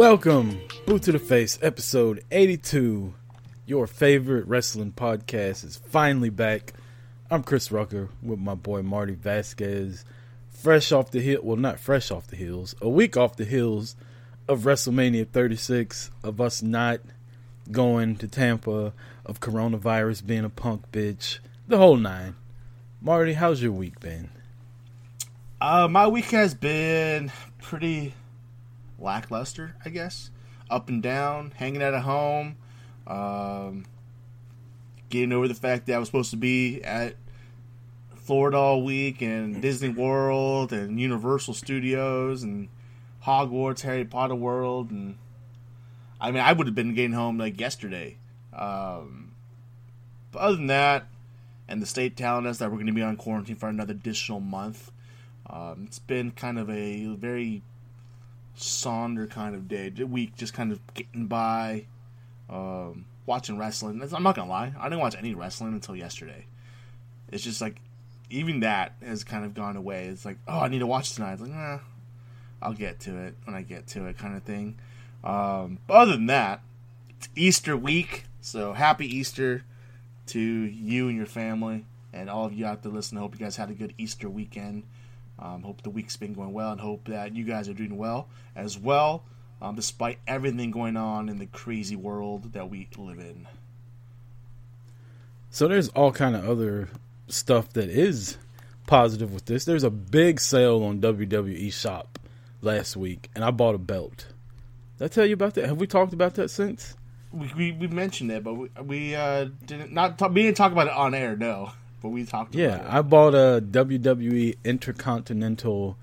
Welcome, Boot to the Face, episode 82. Your favorite wrestling podcast is finally back. I'm Chris Rucker with my boy Marty Vasquez. Fresh off the hill, well, not fresh off the hills, a week off the hills of WrestleMania 36, of us not going to Tampa, of coronavirus being a punk bitch, the whole nine. Marty, how's your week been? Uh, my week has been pretty lackluster, I guess. Up and down, hanging out at home, um, getting over the fact that I was supposed to be at Florida all week and Disney World and Universal Studios and Hogwarts, Harry Potter World, and I mean, I would have been getting home like yesterday. Um, but other than that, and the state telling us that we're going to be on quarantine for another additional month. Um, it's been kind of a very sonder kind of day, week, just kind of getting by, um, watching wrestling. I'm not gonna lie, I didn't watch any wrestling until yesterday. It's just like even that has kind of gone away. It's like, oh, I need to watch tonight. It's like, nah, I'll get to it when I get to it, kind of thing. Um, other than that, it's Easter week, so happy Easter to you and your family and all of you out there listening. Hope you guys had a good Easter weekend. Um, hope the week's been going well, and hope that you guys are doing well as well, um, despite everything going on in the crazy world that we live in. So there's all kind of other stuff that is positive with this. There's a big sale on WWE Shop last week, and I bought a belt. Did I tell you about that? Have we talked about that since? We we, we mentioned it, but we, we uh, didn't not talk, we didn't talk about it on air. No, but we talked. Yeah, about it. I bought a WWE Intercontinental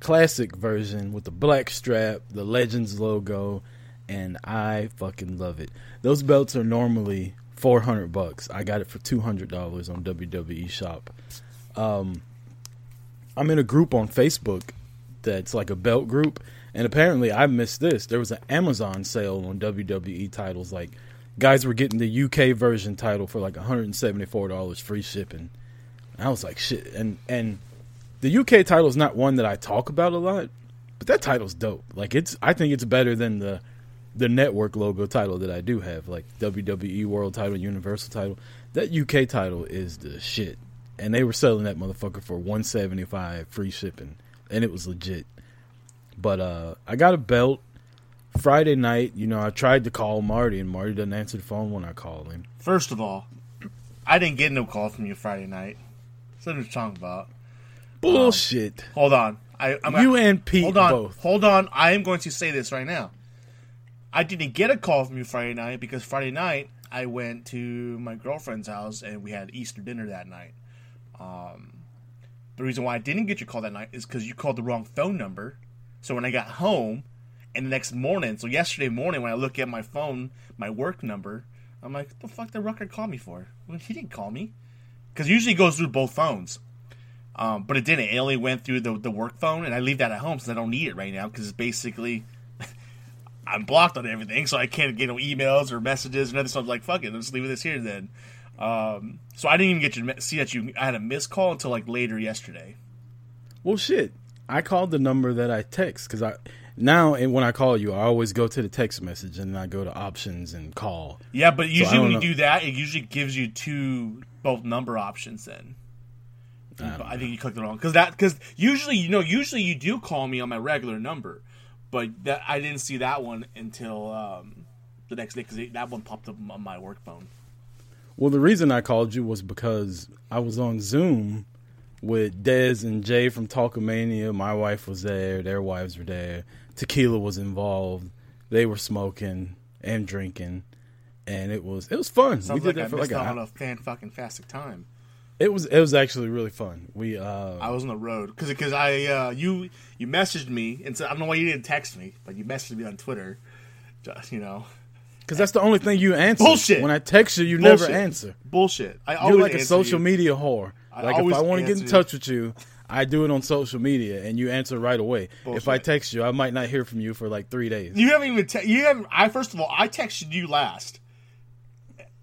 Classic version with the black strap, the Legends logo, and I fucking love it. Those belts are normally four hundred bucks. I got it for two hundred dollars on WWE Shop. Um, I'm in a group on Facebook that's like a belt group, and apparently I missed this. There was an Amazon sale on WWE titles. Like guys were getting the UK version title for like 174 dollars free shipping. And I was like, shit. And and the UK title is not one that I talk about a lot, but that title's dope. Like it's, I think it's better than the the network logo title that I do have, like WWE World Title, Universal Title. That UK title is the shit, and they were selling that motherfucker for 175 free shipping, and it was legit. But uh, I got a belt Friday night. You know, I tried to call Marty, and Marty doesn't answer the phone when I call him. First of all, I didn't get no call from you Friday night. That's what you're talking about. Bullshit. Hold on. I, I'm you and Pete hold on. both. Hold on. I am going to say this right now. I didn't get a call from you Friday night because Friday night I went to my girlfriend's house and we had Easter dinner that night. Um, the reason why I didn't get your call that night is because you called the wrong phone number. So when I got home and the next morning, so yesterday morning when I look at my phone, my work number, I'm like, what the fuck did Rucker call me for? Well, he didn't call me. Because usually it goes through both phones. Um, but it didn't. It only went through the, the work phone, and I leave that at home since I don't need it right now because it's basically I'm blocked on everything, so I can't get no emails or messages or nothing. So I'm like, fuck it, let's leave this here then. Um, so I didn't even get to see that you I had a missed call until like later yesterday. Well, shit. I called the number that I text because I now and when I call you, I always go to the text message and I go to options and call. Yeah, but usually don't when you know. do that, it usually gives you two both number options. Then I I think you clicked it wrong because that because usually you know usually you do call me on my regular number, but that I didn't see that one until um, the next day because that one popped up on my work phone. Well, the reason I called you was because I was on Zoom with Dez and Jay from Talkamania. My wife was there, their wives were there. Tequila was involved. They were smoking and drinking, and it was it was fun. Sounds we did like I that for missed like out a on a fan fucking fastic time. It was it was actually really fun. We uh I was on the road because because I uh, you you messaged me and said I don't know why you didn't text me, but you messaged me on Twitter. Just you know, because that's the only thing you answer. Bullshit. When I text you, you Bullshit. never answer. bullshit. I You're always like a social you. media whore. I like if I want to get in touch with you, I do it on social media, and you answer right away. If I text you, I might not hear from you for like three days. You haven't even te- you haven't. I first of all I texted you last,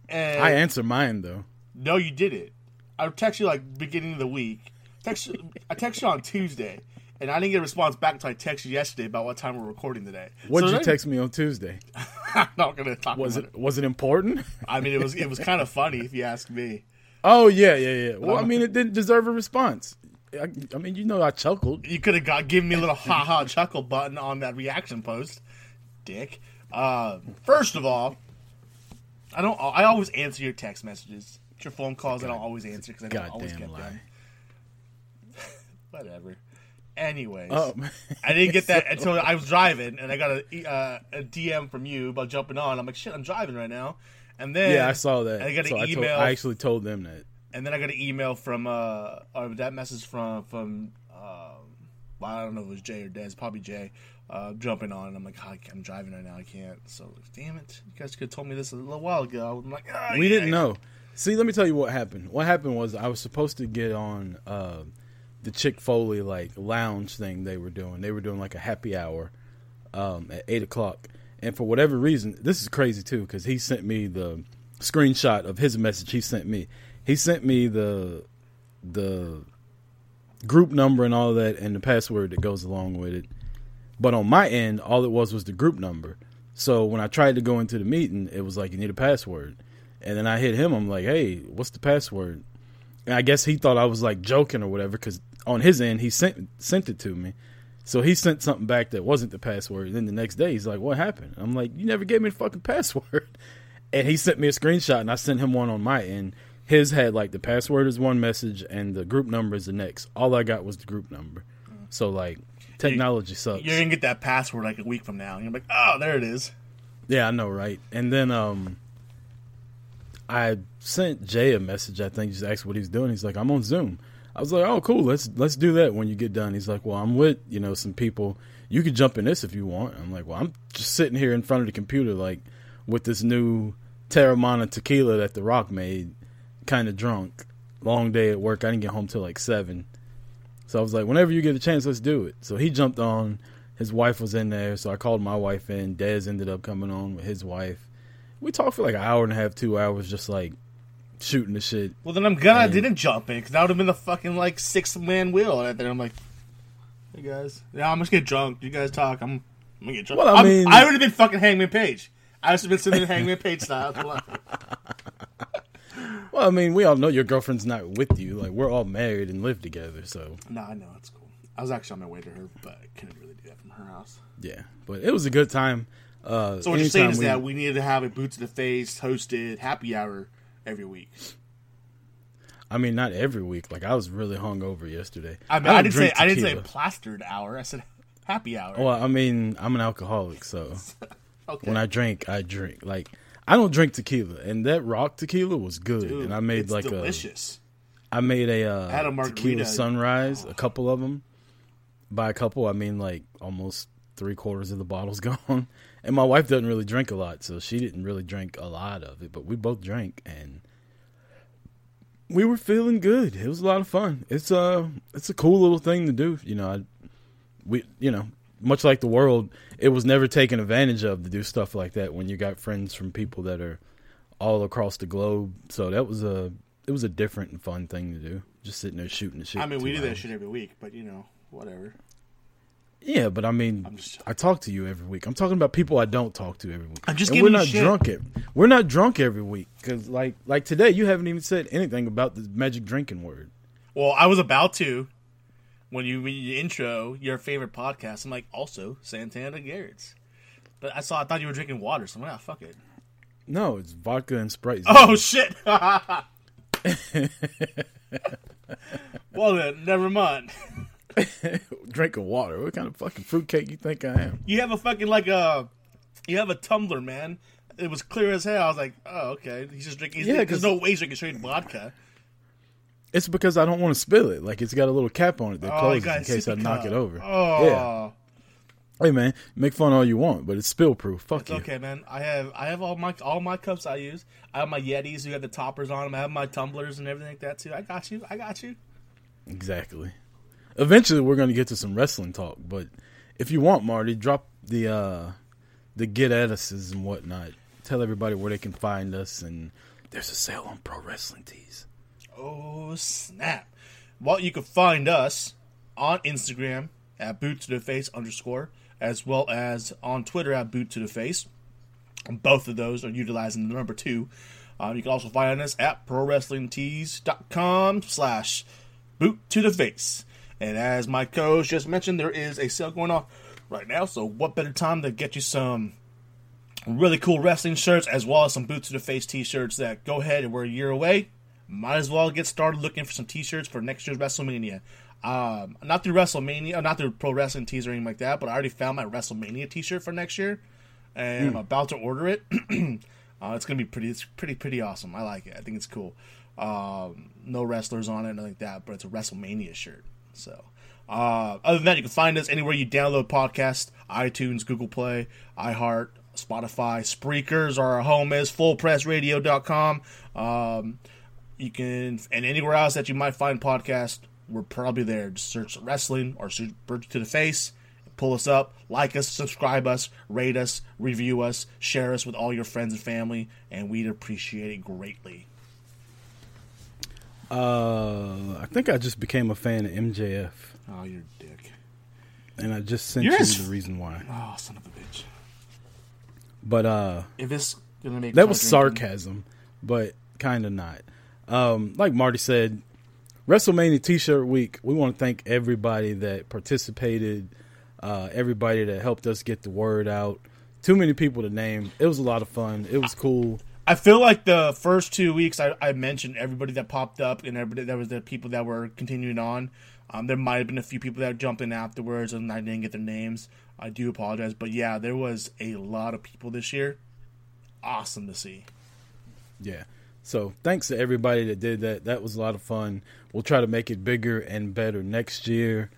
and I answer mine though. no, you did it. I texted you like beginning of the week. Text I texted you on Tuesday, and I didn't get a response back until I texted you yesterday about what time we're recording today. What So did you text me on Tuesday? I'm not gonna talk. Was about it was it important? I mean, it was it was kind of funny if you ask me. Oh yeah, yeah, yeah. Well, I um, mean, it didn't deserve a response. I, I mean, you know, I chuckled. You could have got given me a little ha ha chuckle button on that reaction post, dick. Uh, first of all, I don't. I always answer your text messages. Your phone calls, I don't always answer because I don't always get lie. them. Whatever. Anyways, Oh, I didn't get that until I was driving, and I got a, uh, a DM from you about jumping on. I'm like, shit, I'm driving right now, and then yeah, I saw that. I got an so I, told, email I actually told them that. And then I got an email from uh or that message from from um well, I don't know if it was Jay or Des, probably Jay, uh, jumping on. And I'm like, "Ah, I'm driving right now, I can't. So, damn it, you guys could have told me this a little while ago. I'm like, ah, We yeah. didn't know. See, let me tell you what happened. What happened was I was supposed to get on uh, the Chick Foley like lounge thing they were doing. They were doing like a happy hour um, at eight o'clock, and for whatever reason, this is crazy too because he sent me the screenshot of his message. He sent me. He sent me the the group number and all that, and the password that goes along with it. But on my end, all it was was the group number. So when I tried to go into the meeting, it was like you need a password. And then I hit him. I'm like, "Hey, what's the password?" And I guess he thought I was like joking or whatever because on his end he sent sent it to me. So he sent something back that wasn't the password. And then the next day he's like, "What happened?" I'm like, "You never gave me the fucking password." And he sent me a screenshot, and I sent him one on my end. His had like the password is one message, and the group number is the next. All I got was the group number. So like, technology sucks. You're gonna get that password like a week from now. And you're like, oh, there it is. Yeah, I know, right? And then um I sent Jay a message, I think, just asked what he's doing. He's like, I'm on Zoom. I was like, Oh, cool, let's let's do that when you get done. He's like, Well, I'm with, you know, some people. You could jump in this if you want. I'm like, Well, I'm just sitting here in front of the computer like with this new Teremana tequila that the rock made, kinda drunk. Long day at work. I didn't get home till like seven. So I was like, whenever you get a chance, let's do it. So he jumped on. His wife was in there, so I called my wife in. Dez ended up coming on with his wife. We talked for like an hour and a half, two hours, just like shooting the shit. Well, then I'm glad I didn't jump in because that would have been the fucking like six man wheel. And then I'm like, hey guys, yeah, I'm just get drunk. You guys talk. I'm, I'm gonna get drunk. Well, I I'm- mean- I would have been fucking Hangman Page. I would have been sitting in Hangman Page style. Well, I mean, we all know your girlfriend's not with you. Like we're all married and live together, so no, I know it's cool. I was actually on my way to her, but I couldn't really do that from her house. yeah. But it was a good time. Uh, So what you're saying is we- that we needed to have a boot to the face hosted happy hour every week. I mean, not every week. Like I was really hungover yesterday. I, mean, don't I, didn't say I didn't say plastered hour. I said happy hour. Well, I mean, I'm an alcoholic, so okay. when I drink, I drink. Like I don't drink tequila, and that rock tequila was good. Dude, and I made it's like delicious. a, I made a, uh, had a margarita. tequila sunrise, a couple of them. By a couple, I mean like almost three quarters of the bottle's gone. And my wife doesn't really drink a lot, so she didn't really drink a lot of it. But we both drank, and we were feeling good. It was a lot of fun. It's a it's a cool little thing to do. You know, I, we you know much like the world, it was never taken advantage of to do stuff like that when you got friends from people that are all across the globe. So that was a it was a different and fun thing to do. Just sitting there shooting the shit. I mean, we do that shit every week, but you know, whatever. Yeah, but I mean, just- I talk to you every week. I'm talking about people I don't talk to every week. I'm just and giving we're not shit. drunk. Every, we're not drunk every week because, like, like today, you haven't even said anything about the magic drinking word. Well, I was about to when you when you intro your favorite podcast. I'm like, also Santana Garrett's, but I saw I thought you were drinking water, so I'm like, ah, fuck it. No, it's vodka and Sprite. Oh shit. well then, never mind. drinking water. What kind of fucking fruitcake you think I am? You have a fucking like a, you have a tumbler, man. It was clear as hell. I was like, oh okay. He's just drinking. Yeah, Yeah, there's no way he's drinking straight vodka. It's because I don't want to spill it. Like it's got a little cap on it that Oh, closes in case I knock cup. it over. Oh, Yeah. Hey man, make fun all you want, but it's spill proof. Fuck It's you. okay, man. I have I have all my all my cups I use. I have my Yetis who have the toppers on them. I have my tumblers and everything like that too. I got you. I got you. Exactly. Eventually, we're going to get to some wrestling talk, but if you want, Marty, drop the uh the get at us's and whatnot. Tell everybody where they can find us, and there's a sale on pro wrestling tees. Oh snap! Well, you can find us on Instagram at boot to the face underscore, as well as on Twitter at boot to the face. Both of those are utilizing the number two. Um, you can also find us at prowrestlingtees.com slash boot to the face. And as my co-host just mentioned, there is a sale going on right now. So what better time to get you some really cool wrestling shirts as well as some boot to the face t-shirts that go ahead and we're a year away. Might as well get started looking for some t-shirts for next year's WrestleMania. Um, not through WrestleMania, uh, not through Pro Wrestling Tees or anything like that, but I already found my WrestleMania t-shirt for next year, and I'm about to order it. uh, it's gonna be pretty, it's pretty, pretty awesome. I like it. I think it's cool. Um, no wrestlers on it, nothing like that, but it's a WrestleMania shirt. So, uh, other than that, you can find us anywhere you download podcasts: iTunes, Google Play, iHeart, Spotify, Spreakers. Or our home is fullpressradio.com. Um, you can and anywhere else that you might find podcast, we're probably there. Just search wrestling or search Boot to the Face. Pull us up, like us, subscribe us, rate us, review us, share us with all your friends and family, and we'd appreciate it greatly. Uh, I think I just became a fan of MJF, Oh, you're a dick. and I just sent You're you the reason why. Oh, son of a bitch. But uh, If it's gonna make that was sarcasm, but kind of not. Um, like Marty said, WrestleMania T-shirt week. We want to thank everybody that participated, uh, everybody that helped us get the word out. Too many people to name. It was a lot of fun. It was cool. I feel like the first two weeks I, I mentioned everybody that popped up and everybody that was the people that were continuing on. Um, there might have been a few people that jumped in afterwards and I didn't get their names. I do apologize, but yeah, there was a lot of people this year. Awesome to see. Yeah. So thanks to everybody that did that. That was a lot of fun. We'll try to make it bigger and better next year.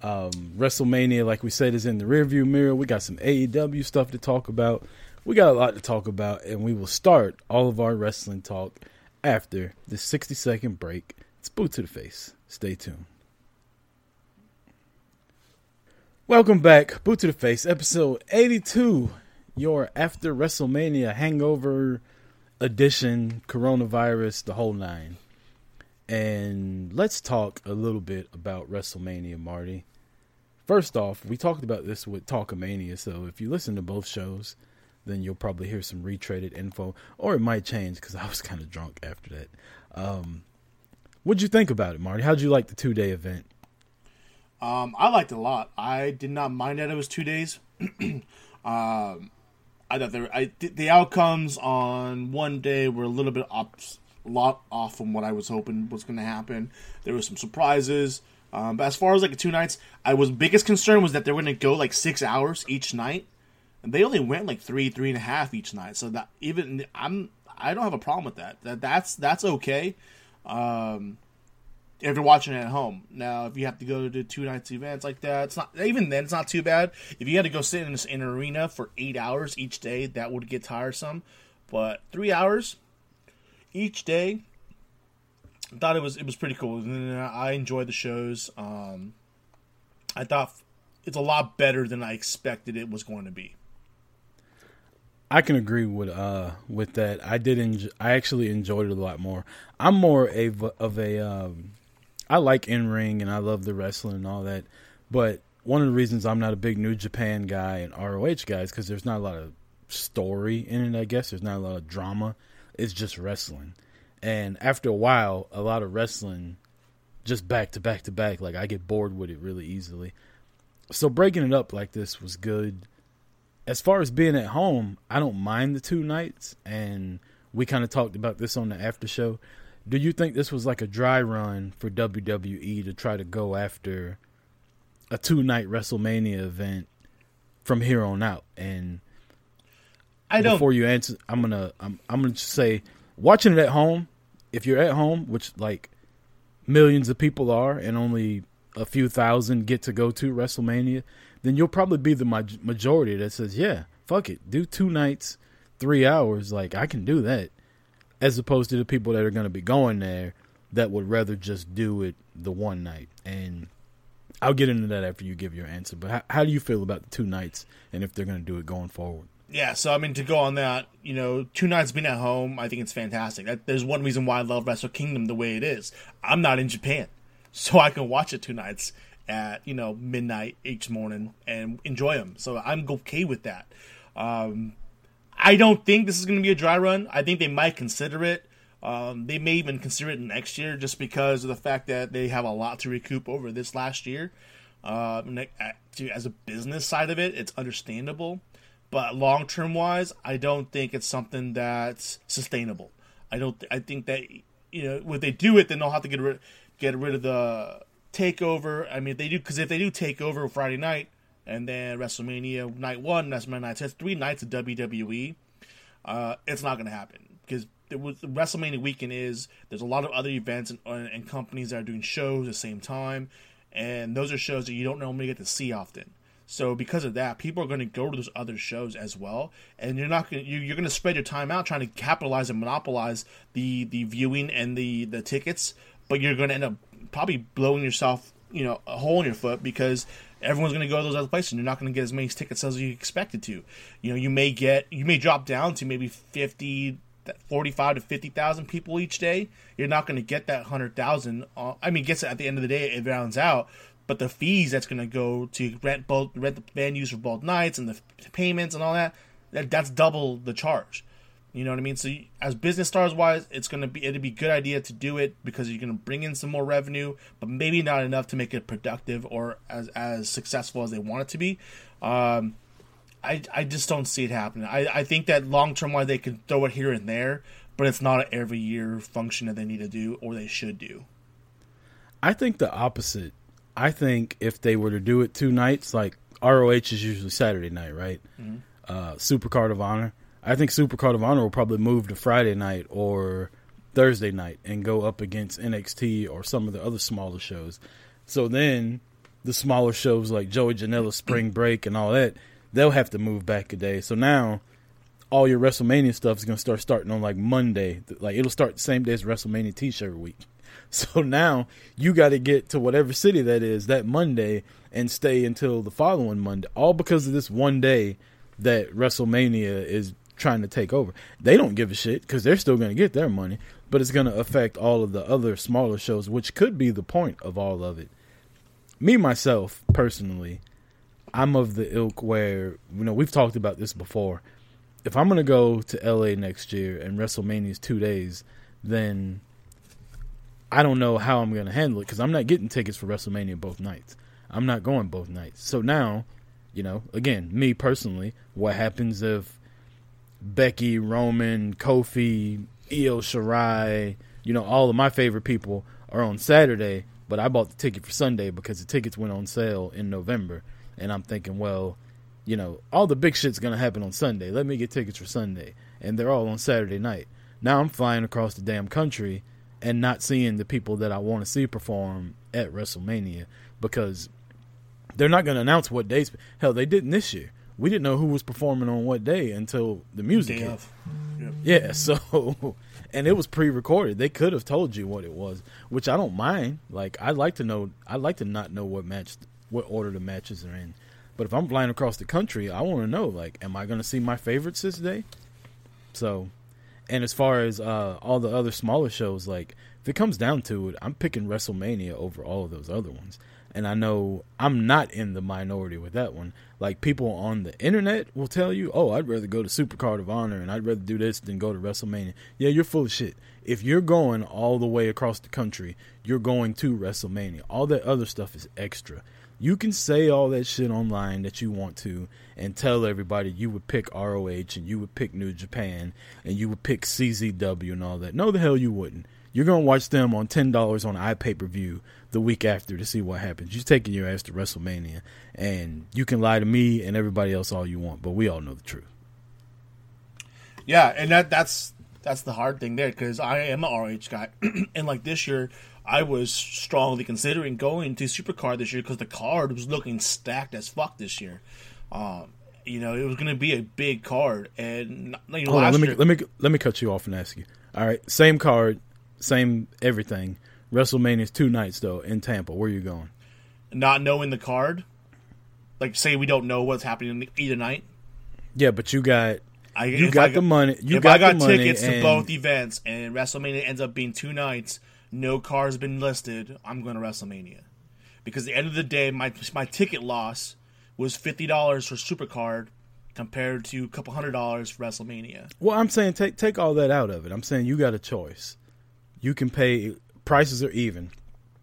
Um, WrestleMania, like we said, is in the rearview mirror. We got some AEW stuff to talk about. We got a lot to talk about, and we will start all of our wrestling talk after this 60 second break. It's boot to the face. Stay tuned. Welcome back, Boot to the Face, episode 82. Your after WrestleMania hangover edition, coronavirus, the whole nine. And let's talk a little bit about WrestleMania, Marty. First off, we talked about this with Talkamania, so if you listen to both shows, then you'll probably hear some retraded info, or it might change because I was kind of drunk after that. Um, what'd you think about it, Marty? How'd you like the two day event? Um, I liked it a lot. I did not mind that it was two days. um, I thought there, I the outcomes on one day were a little bit up, a lot off from what I was hoping was going to happen. There were some surprises. Um, but as far as like two nights, I was biggest concern was that they were going to go like six hours each night, and they only went like three, three and a half each night. So that even I'm I don't have a problem with that. That that's that's okay. Um, if you're watching it at home. Now, if you have to go to two nights events like that, it's not even then. It's not too bad. If you had to go sit in, this, in an arena for eight hours each day, that would get tiresome. But three hours each day, I thought it was it was pretty cool. And I enjoyed the shows. Um, I thought it's a lot better than I expected it was going to be. I can agree with uh with that. I did enjoy, I actually enjoyed it a lot more. I'm more a, of a um I like in ring and I love the wrestling and all that, but one of the reasons I'm not a big New Japan guy and ROH guy is because there's not a lot of story in it. I guess there's not a lot of drama. It's just wrestling, and after a while, a lot of wrestling just back to back to back. Like I get bored with it really easily. So breaking it up like this was good as far as being at home, I don't mind the two nights, and we kind of talked about this on the after show. Do you think this was like a dry run for WWE to try to go after a two night WrestleMania event from here on out? And I don't. before you answer, I'm gonna I'm I'm gonna just say watching it at home. If you're at home, which like millions of people are and only a few thousand get to go to WrestleMania, then you'll probably be the majority that says, "Yeah, fuck it, do two nights, three hours. Like I can do that." As opposed to the people that are going to be going there that would rather just do it the one night. And I'll get into that after you give your answer. But how, how do you feel about the two nights and if they're going to do it going forward? Yeah, so I mean, to go on that, you know, two nights being at home, I think it's fantastic. That, there's one reason why I love Wrestle Kingdom the way it is. I'm not in Japan, so I can watch it two nights at you know midnight each morning and enjoy them. So I'm okay with that. Um, I don't think this is going to be a dry run. I think they might consider it. Um, they may even consider it next year just because of the fact that they have a lot to recoup over this last year. Uh, as a business side of it, it's understandable. But long term wise, I don't think it's something that's sustainable. I don't. I think that you know, when they do it, then they'll have to get rid get rid of the takeover. I mean, if they do because if they do takeover Friday night and then WrestleMania night one, WrestleMania night, three nights of WWE. Uh, it's not going to happen because it was WrestleMania weekend is there's a lot of other events and, and companies that are doing shows at the same time, and those are shows that you don't normally get to see often. So because of that, people are going to go to those other shows as well, and you're not going you're going to spread your time out trying to capitalize and monopolize the the viewing and the the tickets, but you're going to end up probably blowing yourself you know a hole in your foot because everyone's going to go to those other places and you're not going to get as many ticket sales as you expected to. You know, you may get you may drop down to maybe 50 45 to 50,000 people each day. You're not going to get that 100,000. Uh, I mean, gets at the end of the day it rounds out, but the fees that's going to go to rent both rent the venues for both nights and the payments and all that, that that's double the charge. You know what I mean? So as business stars wise, it's going to be it'd be a good idea to do it because you're going to bring in some more revenue, but maybe not enough to make it productive or as as successful as they want it to be. Um, I I just don't see it happening. I I think that long term wise they can throw it here and there, but it's not an every year function that they need to do or they should do. I think the opposite I think if they were to do it two nights, like ROH is usually Saturday night, right? Mm-hmm. Uh, Super Card of Honor. I think Super Card of Honor will probably move to Friday night or Thursday night and go up against NXT or some of the other smaller shows. So then the smaller shows like Joey Janela Spring Break and all that, they'll have to move back a day. So now all your WrestleMania stuff is going to start starting on like Monday. Like it'll start the same day as WrestleMania T-shirt week. So now you got to get to whatever city that is that Monday and stay until the following Monday, all because of this one day that WrestleMania is trying to take over. They don't give a shit because they're still going to get their money, but it's going to affect all of the other smaller shows, which could be the point of all of it. Me, myself, personally, I'm of the ilk where, you know, we've talked about this before. If I'm going to go to LA next year and WrestleMania is two days, then I don't know how I'm going to handle it because I'm not getting tickets for WrestleMania both nights. I'm not going both nights. So now, you know, again, me personally, what happens if Becky, Roman, Kofi, Io Shirai, you know, all of my favorite people are on Saturday, but I bought the ticket for Sunday because the tickets went on sale in November. And I'm thinking, well, you know, all the big shit's going to happen on Sunday. Let me get tickets for Sunday. And they're all on Saturday night. Now I'm flying across the damn country and not seeing the people that I want to see perform at WrestleMania because they're not going to announce what days. Hell, they didn't this year. We didn't know who was performing on what day until the music hit. Yep. Yeah, so and it was pre-recorded. They could have told you what it was, which I don't mind. Like I'd like to know. I'd like to not know what match, what order the matches are in. But if I'm flying across the country, I want to know. Like, am I going to see my favorites this day? So and as far as uh, all the other smaller shows, like if it comes down to it, I'm picking WrestleMania over all of those other ones. And I know I'm not in the minority with that one. Like people on the internet will tell you, "Oh, I'd rather go to Supercard of Honor and I'd rather do this than go to WrestleMania." Yeah, you're full of shit. If you're going all the way across the country, you're going to WrestleMania. All that other stuff is extra. You can say all that shit online that you want to and tell everybody you would pick ROH and you would pick New Japan and you would pick CZW and all that. No, the hell you wouldn't. You're gonna watch them on ten dollars on iPay per view the week after to see what happens. You're taking your ass to WrestleMania, and you can lie to me and everybody else all you want, but we all know the truth. Yeah, and that that's that's the hard thing there because I am an RH guy, and like this year, I was strongly considering going to Supercard this year because the card was looking stacked as fuck this year. Um, you know, it was going to be a big card, and you know, on, let me year, let me let me cut you off and ask you. All right, same card, same everything. WrestleMania's two nights though in Tampa. Where are you going? not knowing the card, like say we don't know what's happening in either night. Yeah, but you got I, you got I the money. You if got, I got tickets to both events and WrestleMania ends up being two nights, no car's been listed, I'm going to WrestleMania. Because at the end of the day, my my ticket loss was fifty dollars for Supercard compared to a couple hundred dollars for WrestleMania. Well, I'm saying take take all that out of it. I'm saying you got a choice. You can pay prices are even.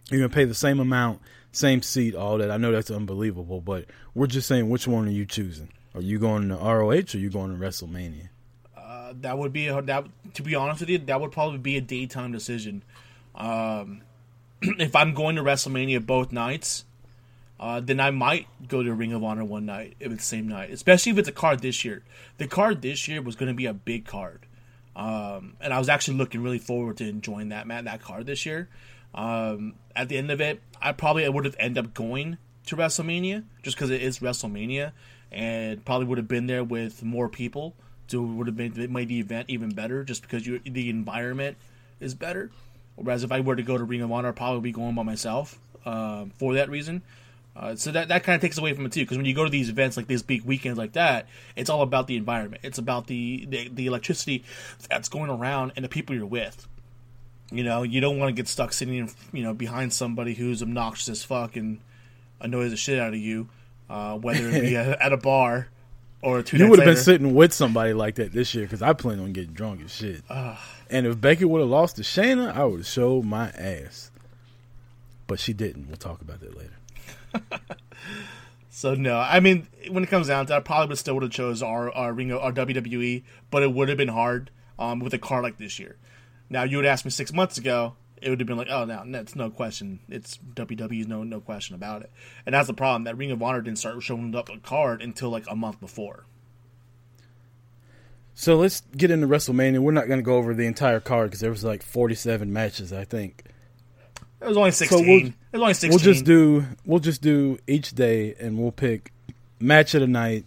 You're gonna pay the same amount, same seat, all that. I know that's unbelievable, but we're just saying which one are you choosing? Are you going to ROH or are you going to WrestleMania? Uh, that would be a, that. To be honest with you, that would probably be a daytime decision. Um, if I'm going to WrestleMania both nights, uh, then I might go to Ring of Honor one night if it's the same night. Especially if it's a card this year. The card this year was going to be a big card, um, and I was actually looking really forward to enjoying that man that card this year. Um, at the end of it, I probably would have ended up going to WrestleMania just because it is WrestleMania, and probably would have been there with more people. So it would have made, made the event even better just because you, the environment is better. Whereas if I were to go to Ring of Honor, I'd probably be going by myself um, for that reason. Uh, so that, that kind of takes away from it too, because when you go to these events like these big weekends like that, it's all about the environment. It's about the, the the electricity that's going around and the people you're with. You know, you don't want to get stuck sitting, in, you know, behind somebody who's obnoxious as fuck and annoys the shit out of you, uh, whether it be at, at a bar or two. You would have been sitting with somebody like that this year because I plan on getting drunk as shit. and if Becky would have lost to Shayna, I would have showed my ass. But she didn't. We'll talk about that later. So no, I mean, when it comes down to, it, I probably would still would have chose our our Ring our WWE, but it would have been hard um, with a card like this year. Now you would ask me six months ago, it would have been like, oh no, that's no question. It's WWE's no no question about it, and that's the problem. That Ring of Honor didn't start showing up a card until like a month before. So let's get into WrestleMania. We're not going to go over the entire card because there was like 47 matches, I think. It was only So we'll- it was only sixteen. We'll just do we'll just do each day and we'll pick match of the night,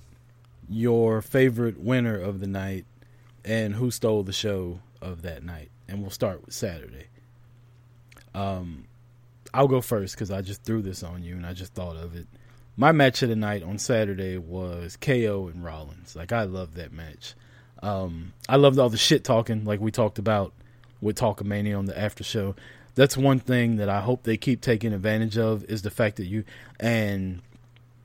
your favorite winner of the night, and who stole the show of that night. And we'll start with Saturday. Um I'll go first because I just threw this on you and I just thought of it. My match of the night on Saturday was KO and Rollins. Like I love that match. Um, I loved all the shit talking, like we talked about with Talkamania on the after show. That's one thing that I hope they keep taking advantage of is the fact that you and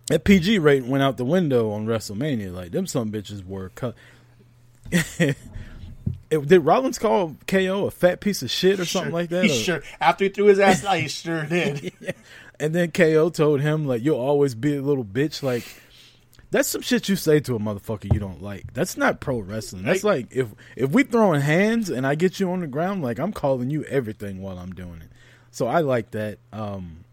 that PG rate went out the window on WrestleMania. Like them some bitches were cut. it, did Rollins call KO a fat piece of shit or something like that? He Or- sure after he threw his ass out, he sure did. and then KO told him like you'll always be a little bitch. Like that's some shit you say to a motherfucker you don't like. That's not pro wrestling. That's like if if we throwing hands and I get you on the ground, like I'm calling you everything while I'm doing it. So I like that. Um,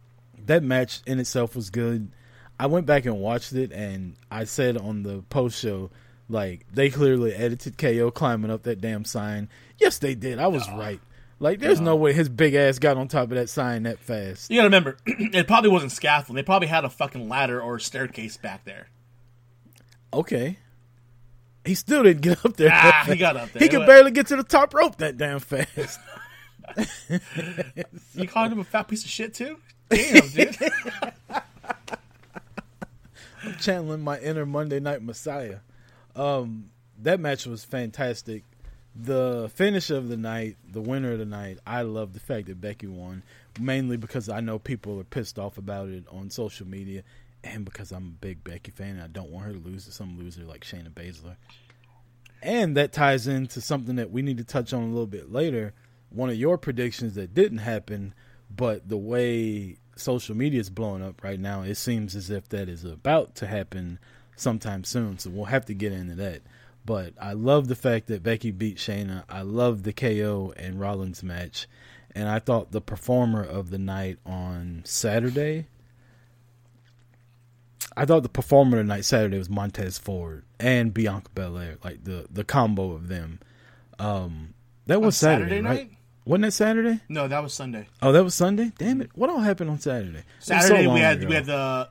that match in itself was good. I went back and watched it, and I said on the post show, like they clearly edited KO climbing up that damn sign. Yes, they did. I was right. Like, there's no way his big ass got on top of that sign that fast. You gotta remember, it probably wasn't scaffolding. They probably had a fucking ladder or a staircase back there. Okay. He still didn't get up there. Ah, he got up there. He could What? barely get to the top rope that damn fast. You called him a fat piece of shit too? Damn, dude. I'm channeling my inner Monday Night Messiah. Um, that match was fantastic. The finish of the night, the winner of the night, I love the fact that Becky won, mainly because I know people are pissed off about it on social media, and because I'm a big Becky fan and I don't want her to lose to some loser like Shayna Baszler. And that ties into something that we need to touch on a little bit later. One of your predictions that didn't happen, but the way social media is blowing up right now, it seems as if that is about to happen sometime soon. So we'll have to get into that. But I love the fact that Becky beat Shayna. I love the KO and Rollins match. And I thought the performer of the night on Saturday, I thought the performer tonight Saturday was Montez Ford and Bianca Belair, like the the combo of them. Um, That was Saturday, Saturday right? night? Wasn't that Saturday? No, that was Sunday. Oh, that was Sunday. Damn it! What all happened on Saturday? Was so Saturday we had ago. we had the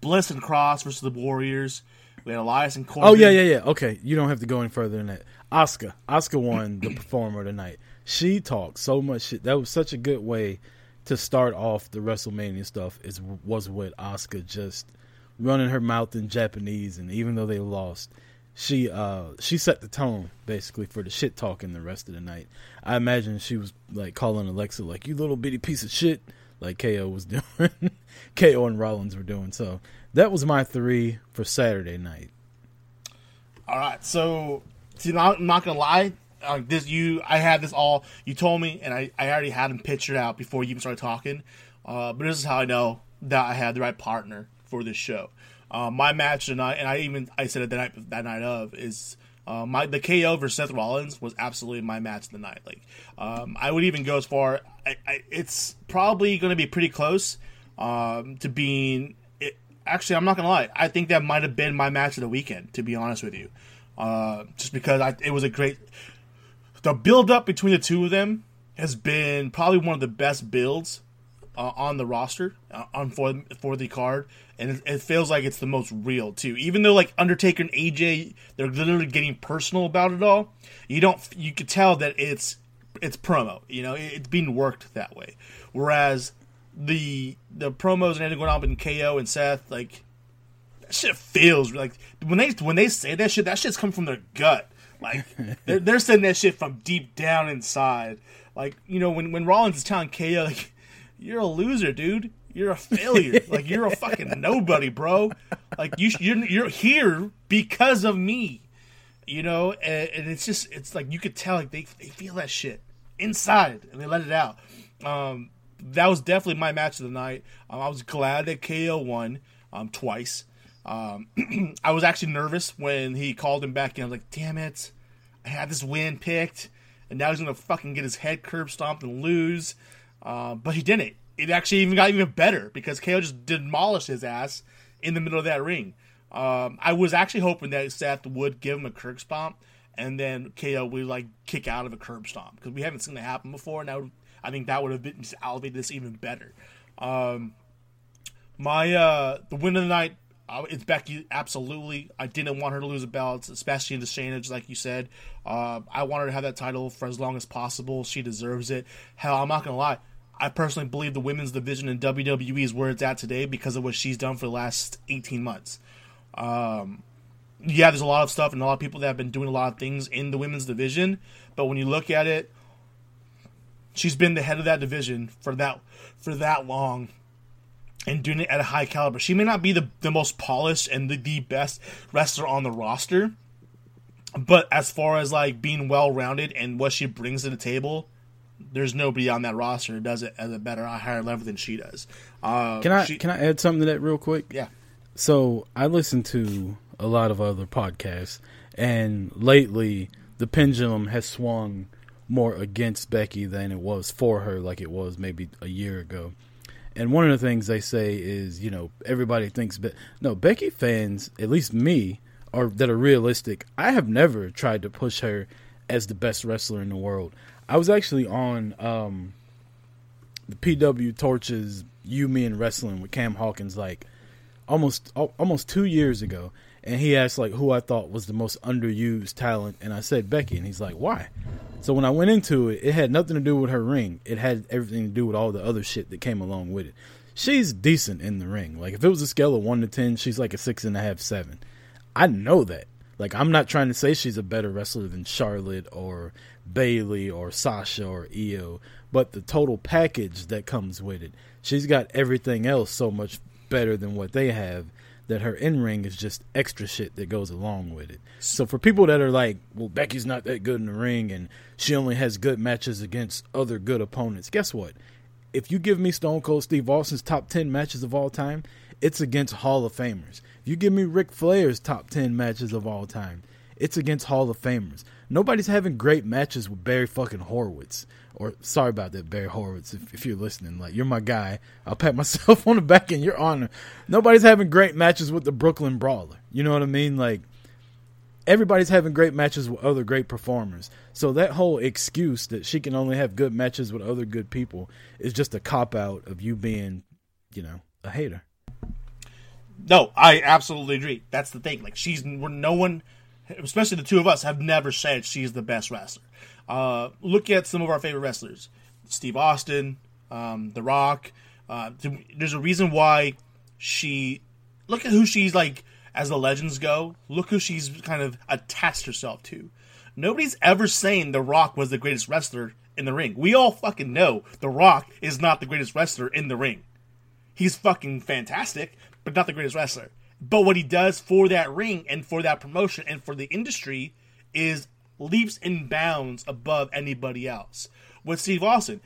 Bliss and Cross versus the Warriors. We had Elias and Corbin. Oh yeah, yeah, yeah. Okay, you don't have to go any further than that. Asuka, Asuka won the performer tonight. She talked so much shit. That was such a good way to start off the WrestleMania stuff. Is was with Asuka just running her mouth in Japanese, and even though they lost, she uh she set the tone basically for the shit talking the rest of the night. I imagine she was like calling Alexa like you little bitty piece of shit, like KO was doing. KO and Rollins were doing. So that was my three for Saturday night. All right, so see, I'm not gonna lie. Uh, this you, I had this all. You told me, and I, I already had them pictured out before you even started talking. Uh, but this is how I know that I had the right partner for this show. Uh, my match tonight, and I even I said it the night that night of is uh, my the KO versus Seth Rollins was absolutely my match of the night. Like um, I would even go as far. I, I, it's probably going to be pretty close um, to being. It, actually, I'm not going to lie. I think that might have been my match of the weekend. To be honest with you, uh, just because I, it was a great. The build up between the two of them has been probably one of the best builds uh, on the roster uh, on for for the card, and it, it feels like it's the most real too. Even though like Undertaker and AJ, they're literally getting personal about it all. You don't you could tell that it's it's promo. You know, it, it's being worked that way. Whereas the the promos and everything going on with KO and Seth, like that shit feels like when they when they say that shit, that shit's coming from their gut. Like they're they're saying that shit from deep down inside. Like you know when when Rollins is telling KO like you're a loser, dude. You're a failure. like you're a fucking nobody, bro. Like you you're, you're here because of me. You know, and, and it's just it's like you could tell like they they feel that shit inside and they let it out. Um, that was definitely my match of the night. Um, I was glad that KO won um, twice. Um, I was actually nervous when he called him back in. I was like, damn it. I had this win picked, and now he's going to fucking get his head curb stomped and lose. Uh, but he didn't. It actually even got even better because KO just demolished his ass in the middle of that ring. Um, I was actually hoping that Seth would give him a curb stomp, and then KO would like kick out of a curb stomp because we haven't seen that happen before. And that would, I think that would have been just elevated this even better. Um, my uh, the win of the night uh, it's Becky. Absolutely, I didn't want her to lose a belt, especially in the Shayna, like you said. Uh, I want her to have that title for as long as possible. She deserves it. Hell, I'm not gonna lie. I personally believe the women's division in WWE is where it's at today because of what she's done for the last 18 months. Um, yeah, there's a lot of stuff and a lot of people that have been doing a lot of things in the women's division, but when you look at it, she's been the head of that division for that for that long and doing it at a high caliber. She may not be the, the most polished and the, the best wrestler on the roster, but as far as like being well rounded and what she brings to the table, there's nobody on that roster who does it at a better, a higher level than she does. Uh, Can I she- can I add something to that real quick? yeah. So I listen to a lot of other podcasts, and lately the pendulum has swung more against Becky than it was for her, like it was maybe a year ago. And one of the things they say is, you know, everybody thinks, but no, Becky fans, at least me, are that are realistic. I have never tried to push her as the best wrestler in the world. I was actually on um, the PW Torches You Me and Wrestling with Cam Hawkins like almost almost two years ago, and he asked like who I thought was the most underused talent, and I said Becky, and he's like, why? So when I went into it, it had nothing to do with her ring. It had everything to do with all the other shit that came along with it. She's decent in the ring. Like if it was a scale of one to ten, she's like a six and a half, seven. I know that. Like I'm not trying to say she's a better wrestler than Charlotte or Bayley or Sasha or Io, but the total package that comes with it, she's got everything else so much better than what they have that her in ring is just extra shit that goes along with it. So for people that are like, well, Becky's not that good in the ring and she only has good matches against other good opponents, guess what? If you give me Stone Cold Steve Austin's top 10 matches of all time, it's against Hall of Famers. If you give me Ric Flair's top 10 matches of all time, it's against Hall of Famers. Nobody's having great matches with Barry fucking Horowitz. Or sorry about that, Barry Horowitz. If, if you're listening, like you're my guy, I'll pat myself on the back in your honor. Nobody's having great matches with the Brooklyn Brawler. You know what I mean? Like everybody's having great matches with other great performers. So that whole excuse that she can only have good matches with other good people is just a cop out of you being, you know, a hater. No, I absolutely agree. That's the thing. Like she's no one, especially the two of us, have never said she's the best wrestler. Uh, look at some of our favorite wrestlers: Steve Austin, um, The Rock. Uh, there's a reason why she. Look at who she's like as the legends go. Look who she's kind of attached herself to. Nobody's ever saying The Rock was the greatest wrestler in the ring. We all fucking know The Rock is not the greatest wrestler in the ring. He's fucking fantastic, but not the greatest wrestler. But what he does for that ring and for that promotion and for the industry is leaps and bounds above anybody else. With Steve Austin,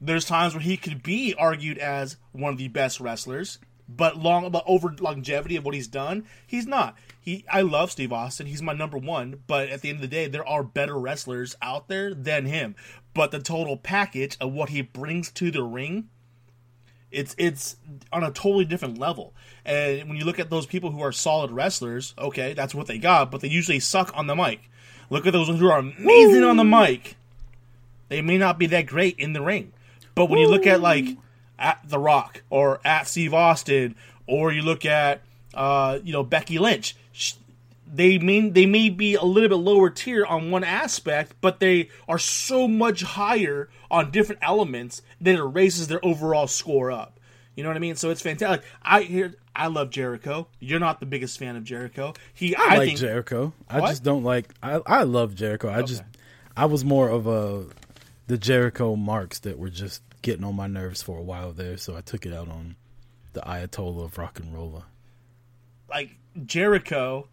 there's times where he could be argued as one of the best wrestlers, but long but over longevity of what he's done, he's not. He I love Steve Austin. He's my number one, but at the end of the day, there are better wrestlers out there than him. But the total package of what he brings to the ring it's it's on a totally different level. And when you look at those people who are solid wrestlers, okay, that's what they got, but they usually suck on the mic. Look at those who are amazing Woo! on the mic. They may not be that great in the ring. But when Woo! you look at like at The Rock or at Steve Austin or you look at uh, you know Becky Lynch, they mean they may be a little bit lower tier on one aspect, but they are so much higher on different elements that it raises their overall score up. You know what I mean? So it's fantastic. I hear I love Jericho. You're not the biggest fan of Jericho. He I, I like think, Jericho. I just don't like I I love Jericho. I okay. just I was more of a the Jericho marks that were just getting on my nerves for a while there, so I took it out on the Ayatollah of rock and roller. Like Jericho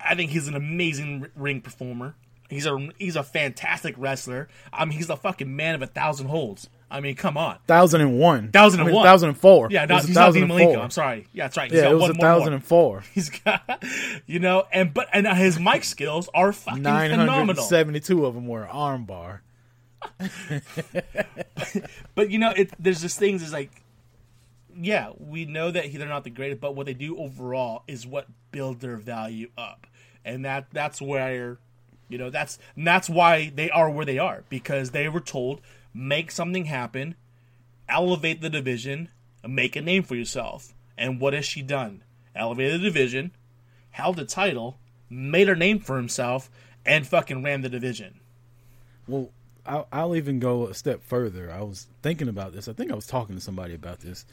I think he's an amazing ring performer. He's a he's a fantastic wrestler. I mean, he's a fucking man of a thousand holds. I mean, come on. Thousand and one. Thousand and I mean, one. Thousand and four. Yeah, not, he's not Dean Malenko. I'm sorry. Yeah, that's right. He's yeah, it was a thousand and four. He's got, you know, and but and his mic skills are fucking phenomenal. Seventy-two of them were armbar. but, but you know, it, there's just things is like yeah, we know that they're not the greatest, but what they do overall is what builds their value up, and that that's where, you know, that's that's why they are where they are because they were told make something happen, elevate the division, make a name for yourself, and what has she done? Elevated the division, held the title, made a name for himself, and fucking ran the division. Well, I'll, I'll even go a step further. I was thinking about this. I think I was talking to somebody about this.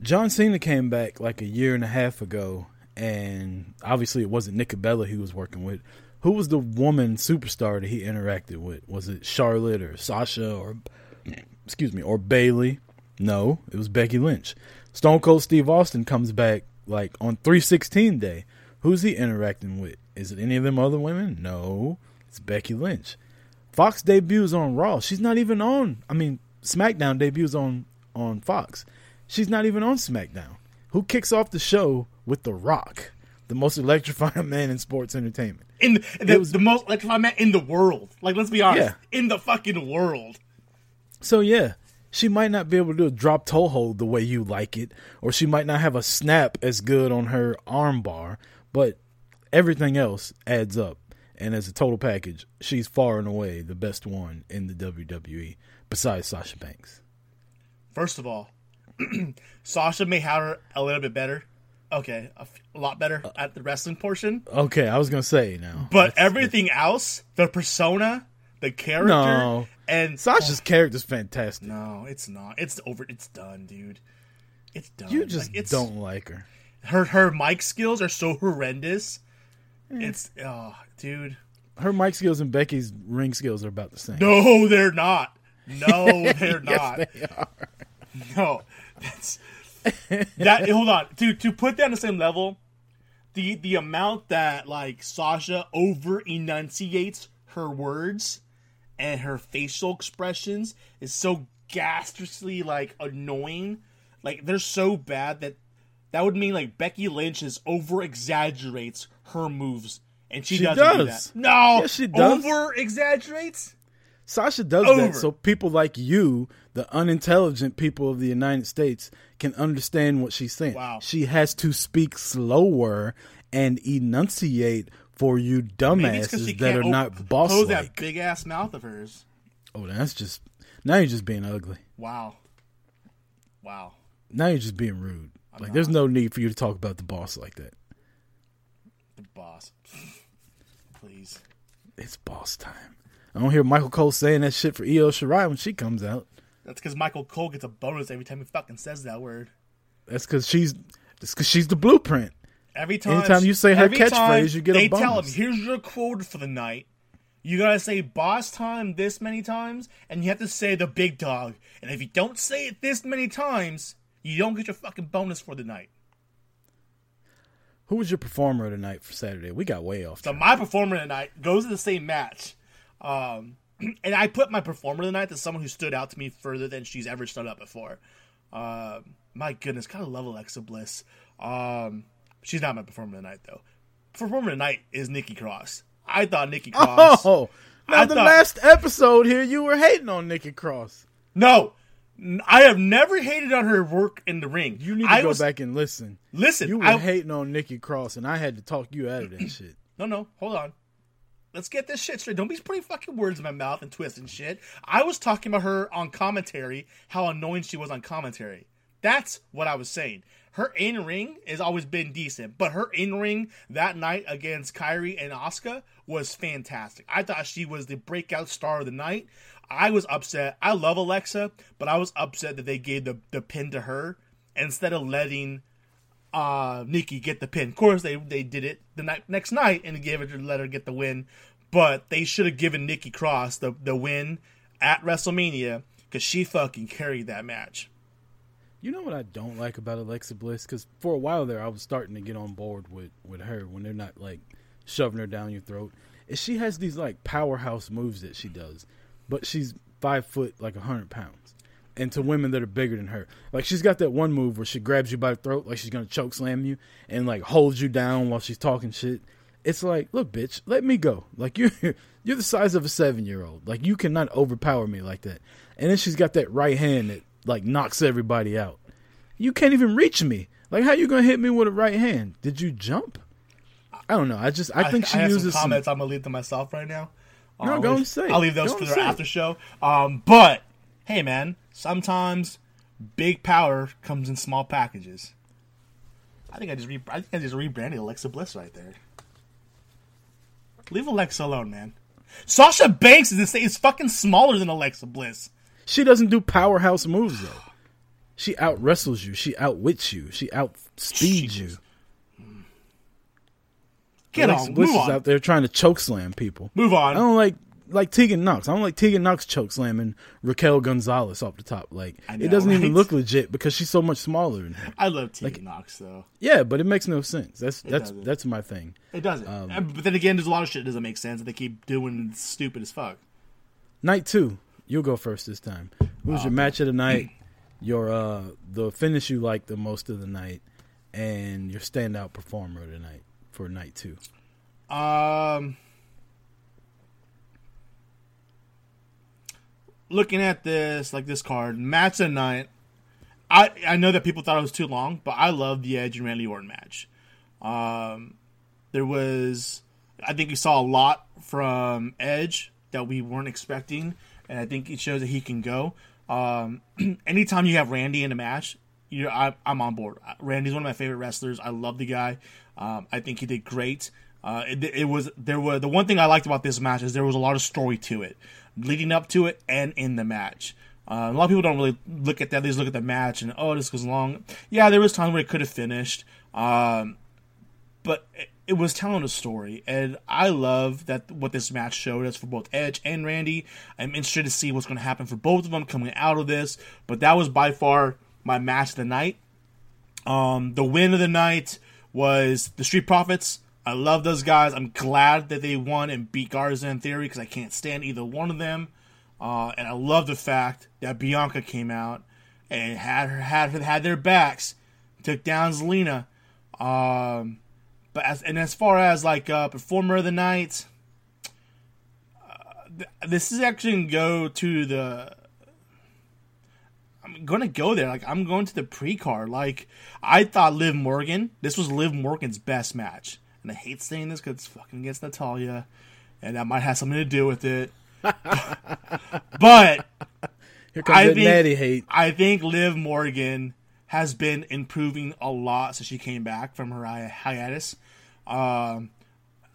John Cena came back like a year and a half ago, and obviously it wasn't Nikki Bella he was working with. Who was the woman superstar that he interacted with? Was it Charlotte or Sasha or excuse me or Bayley? No, it was Becky Lynch. Stone Cold Steve Austin comes back like on 316 day. Who's he interacting with? Is it any of them other women? No, it's Becky Lynch. Fox debuts on Raw. She's not even on. I mean, SmackDown debuts on on Fox. She's not even on SmackDown. Who kicks off the show with The Rock, the most electrifying man in sports entertainment? In the, the, was, the most electrifying man in the world. Like, let's be honest, yeah. in the fucking world. So yeah, she might not be able to do a drop toe hold the way you like it, or she might not have a snap as good on her armbar, but everything else adds up. And as a total package, she's far and away the best one in the WWE, besides Sasha Banks. First of all, Sasha may have her a little bit better. Okay, a, f- a lot better at the wrestling portion. Okay, I was gonna say now, but that's, everything else, the persona, the character, no. and Sasha's oh, character's fantastic. No, it's not. It's over. It's done, dude. It's done. You just like, don't like her. Her her mic skills are so horrendous. Mm. It's oh, dude. Her mic skills and Becky's ring skills are about the same. No, they're not. No, they're not. they are. No, that's that. hold on, to to put that on the same level, the the amount that like Sasha over enunciates her words and her facial expressions is so gastrously like annoying. Like they're so bad that that would mean like Becky Lynch is over exaggerates her moves, and she, she doesn't does. do that. No, yes, she does. over exaggerates. Sasha does Over. that so people like you, the unintelligent people of the United States, can understand what she's saying. Wow. She has to speak slower and enunciate for you Maybe it's 'cause she dumbasses that are not boss close that big ass mouth of hers. Oh, that's just now you're just being ugly. Wow. Wow. Now you're just being rude. like there's no need for you to talk about the boss like that. The boss. Please. It's boss time. I don't hear Michael Cole saying that shit for Io Shirai when she comes out. That's because Michael Cole gets a bonus every time he fucking says that word. That's because she's. That's because she's the blueprint. Every time, Anytime you say her catchphrase, you get a bonus. They tell him, "Here's your quote for the night. You gotta say boss time this many times, and you have to say the big dog. And if you don't say it this many times, you don't get your fucking bonus for the night." Who was your performer tonight for Saturday? We got way off. So track. my performer tonight goes to the same match, um, and I put my performer of the night as someone who stood out to me further than she's ever stood out before. Uh, my goodness, gotta love Alexa Bliss. Um, she's not my performer of the night though. Performer of the night is Nikki Cross. I thought Nikki Cross. Oh, now I the thought- last episode here, you were hating on Nikki Cross. No, I have never hated on her work in the ring. You need to I go was, back and listen. Listen, You were I, hating on Nikki Cross, and I had to talk you out of that shit. No, no, hold on. Let's get this shit straight. Don't be putting fucking words in my mouth and twisting shit. I was talking about her on commentary, how annoying she was on commentary. That's what I was saying. Her in ring has always been decent, but her in ring that night against Kairi and Asuka was fantastic. I thought she was the breakout star of the night. I was upset. I love Alexa, but I was upset that they gave the, the pin to her instead of letting uh Nikki get the pin. Of course they they did it the night next night and gave it to let her get the win. But they should have given Nikki Cross the the win at WrestleMania because she fucking carried that match. You know what I don't like about Alexa Bliss? Because for a while there, I was starting to get on board with with her when they're not like shoving her down your throat. Is she has these like powerhouse moves that she does, but she's five foot like a hundred pounds, and to women that are bigger than her, like she's got that one move where she grabs you by the throat like she's gonna choke slam you and like holds you down while she's talking shit. It's like, look, bitch, let me go. Like you're you're the size of a seven year old. Like you cannot overpower me like that. And then she's got that right hand that like knocks everybody out. You can't even reach me. Like how you gonna hit me with a right hand? Did you jump? I don't know. I just I think she have uses some some, comments. I'm gonna leave to myself right now. No, I'll go leave- and say. I'll leave those Go for and their say it. after show. Um, but hey, man, sometimes big power comes in small packages. I think I just re- I think I just rebranded Alexa Bliss right there. Leave Alexa alone, man. Sasha Banks is the same, is fucking smaller than Alexa Bliss. She doesn't do powerhouse moves though. She out wrestles you. She outwits you. She outspeeds you. Get Alexa on, Bliss move is on, out there trying to choke slam people. move on. I don't like like Tegan Nox. I don't like Tegan Nox choke slamming Raquel Gonzalez off the top. Like know, it doesn't even look legit because she's so much smaller. I love Tegan Nox though. Yeah, but it makes no sense. That's that's doesn't. that's my thing. It doesn't. Um, but then again, there's a lot of shit that doesn't make sense that they keep doing stupid as fuck. Night two, you'll go first this time. Who's Um, your match of the night? Your uh the finish you like the most of the night, and your standout performer tonight for night two. Um, looking at this, like this card, match of night. I I know that people thought it was too long, but I love the Edge and Randy Orton match. Um, there was, I think we saw a lot from Edge that we weren't expecting, and I think it shows that he can go. Um, anytime you have Randy in a match, you I, I'm on board. Randy's one of my favorite wrestlers. I love the guy. Um, I think he did great. Uh, it, it was there was the one thing I liked about this match is there was a lot of story to it, leading up to it and in the match. Uh, a lot of people don't really look at that. They just look at the match and oh, this was long. Yeah, there was times where it could have finished, um, but it, it was telling a story, and I love that what this match showed us for both Edge and Randy. I'm interested to see what's going to happen for both of them coming out of this, but that was by far my match of the night. Um, the win of the night was the Street Profits. I love those guys. I'm glad that they won and beat Garza in theory because I can't stand either one of them. Uh, and I love the fact that Bianca came out and had her had had their backs, took down Zelina. Um, but as and as far as like uh, performer of the night, uh, th- this is actually gonna go to the I'm gonna go there. Like I'm going to the pre card. Like I thought Liv Morgan. This was Liv Morgan's best match, and I hate saying this because it's fucking against Natalya, and that might have something to do with it. but Here comes I think natty hate. I think Liv Morgan has been improving a lot since she came back from her hi- hiatus. Um,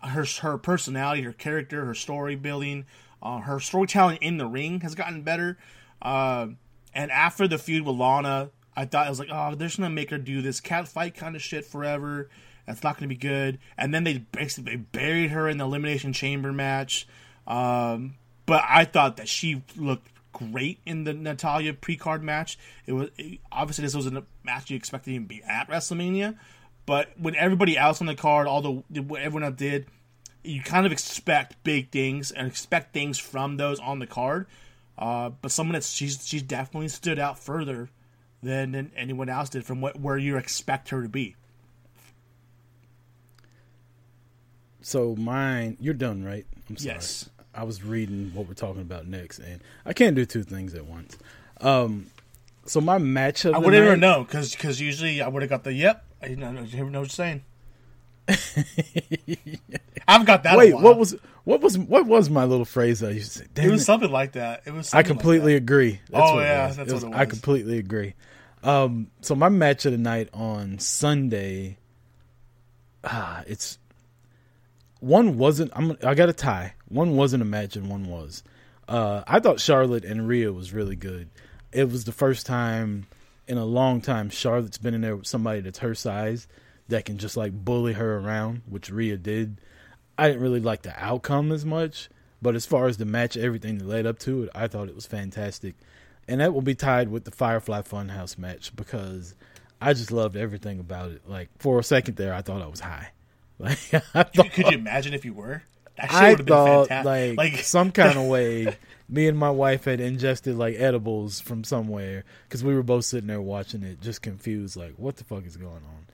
her her personality, her character, her story building, uh, her storytelling in the ring has gotten better. Uh, and after the feud with Lana, I thought it was like, oh, they're just gonna make her do this cat fight kind of shit forever. That's not gonna be good. And then they basically buried her in the elimination chamber match. Um, but I thought that she looked great in the Natalya pre-card match. It was it- obviously this wasn't a match you expected to even be at WrestleMania, but when everybody else on the card, all the what everyone else did, you kind of expect big things and expect things from those on the card. Uh, but someone that she's she's definitely stood out further than, than anyone else did from what where you expect her to be. So mine, you're done, right? I'm sorry. Yes. I was reading what we're talking about next, and I can't do two things at once. Um, so my match of I wouldn't even know because because usually I would have got the yep. I didn't know, know what you're saying. I've got that. Wait, what was what was what was my little phrase I used to say? Damn It was it. something like that. It was. I like completely that. agree. Oh, what it yeah, was. that's It what was- I completely agree. Um, so my match of the night on Sunday, ah, it's one wasn't. I'm I got a tie. One wasn't a match and one was. Uh, I thought Charlotte and Rhea was really good. It was the first time in a long time Charlotte's been in there with somebody that's her size that can just like bully her around, which Rhea did. I didn't really like the outcome as much, but as far as the match, everything that led up to it, I thought it was fantastic. And that will be tied with the Firefly Funhouse match because I just loved everything about it. Like for a second there, I thought I was high. Like thought, Could you imagine if you were? That shit I would have been thought fantastic. like, some kind of way, me and my wife had ingested like edibles from somewhere because we were both sitting there watching it, just confused, like what the fuck is going on,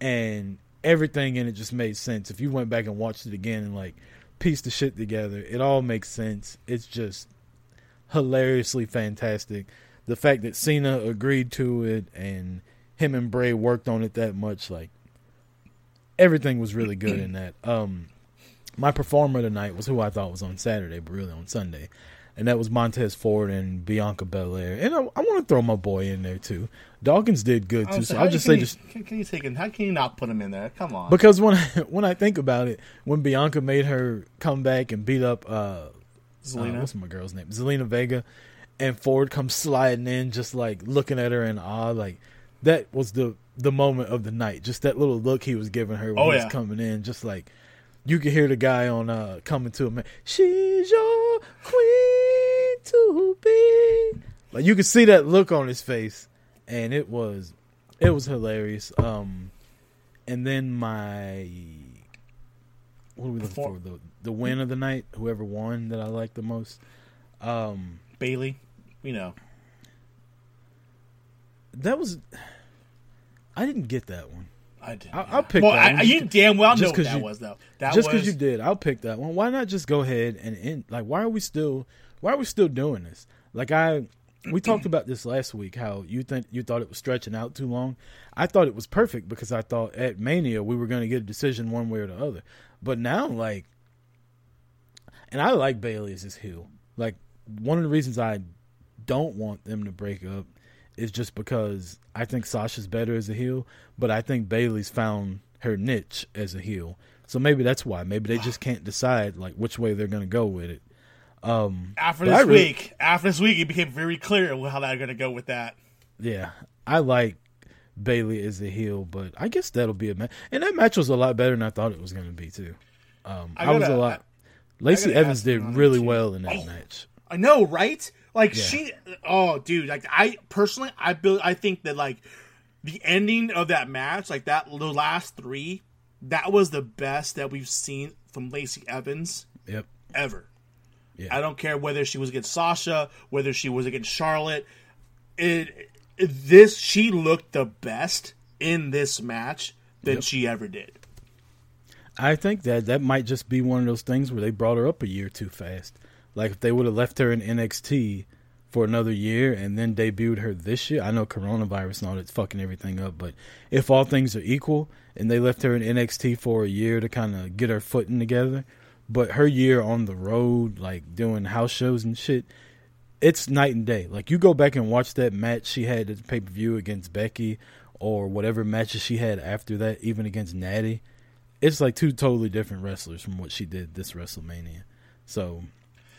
and everything in it just made sense. If you went back and watched it again and like pieced the shit together, it all makes sense. It's just hilariously fantastic. The fact that Cena agreed to it and him and Bray worked on it that much, like everything was really good in that. Um, my performer tonight was who I thought was on Saturday, but really on Sunday, and that was Montez Ford and Bianca Belair. And I, I want to throw my boy in there too. Dawkins did good too, was so I'll just say you- just Can, can you take him? How can you not put him in there? Come on. because when I, when I think about it, when Bianca made her come back and beat up uh, Zelina. uh, what's my girl's name? Zelina Vega. And Ford comes sliding in, just like looking at her in awe. Like that was the the moment of the night. Just that little look he was giving her when Oh, he was yeah. coming in. Just like you could hear the guy on uh coming to him. She's your queen to be. Like you could see that look on his face, and it was it was hilarious. Um, and then my what are we looking for? The the win of the night, whoever won that I liked the most. Um, Bayley, you know. that was I didn't get that one. I did. I'll- I'll pick well, that I, one I- just you damn well know what that you- was though. That just was because you did, I'll pick that one. Why not just go ahead and end? Like, why are we still? Why are we still doing this? Like, I we talked about this last week. How you think you thought it was stretching out too long. I thought it was perfect because I thought at Mania we were going to get a decision one way or the other. But now, like, and I like Bayley as his heel. Like, one of the reasons I don't want them to break up is just because I think Sasha's better as a heel, but I think Bayley's found her niche as a heel. So maybe that's why. Maybe they just can't decide like which way they're going to go with it. Um, after this really- week. After this week, it became very clear how they're going to go with that. Yeah, I like Bayley as a heel, but I guess that'll be a match. And that match was a lot better than I thought it was going to be too. Um, I, I was a lot. Lacey Evans did you on it, really well in that Oh. match. I know, right? Like Yeah. she, oh, dude. Like I personally, I build. I think that like the ending of that match, like that, the last three, that was the best that we've seen from Lacey Evans Yep. ever. Yeah. I don't care whether she was against Sasha, whether she was against Charlotte. It, it this she looked the best in this match than Yep. she ever did. I think that that might just be one of those things where they brought her up a year too fast. Like if they would have left her in NXT for another year and then debuted her this year. I know coronavirus and all that's fucking everything up, but if all things are equal and they left her in NXT for a year to kind of get her footing together, but her year on the road, like doing house shows and shit, it's night and day. Like you go back and watch that match she had at pay per view against Becky, or whatever matches she had after that, even against Natty. It's like two totally different wrestlers from what she did this WrestleMania. So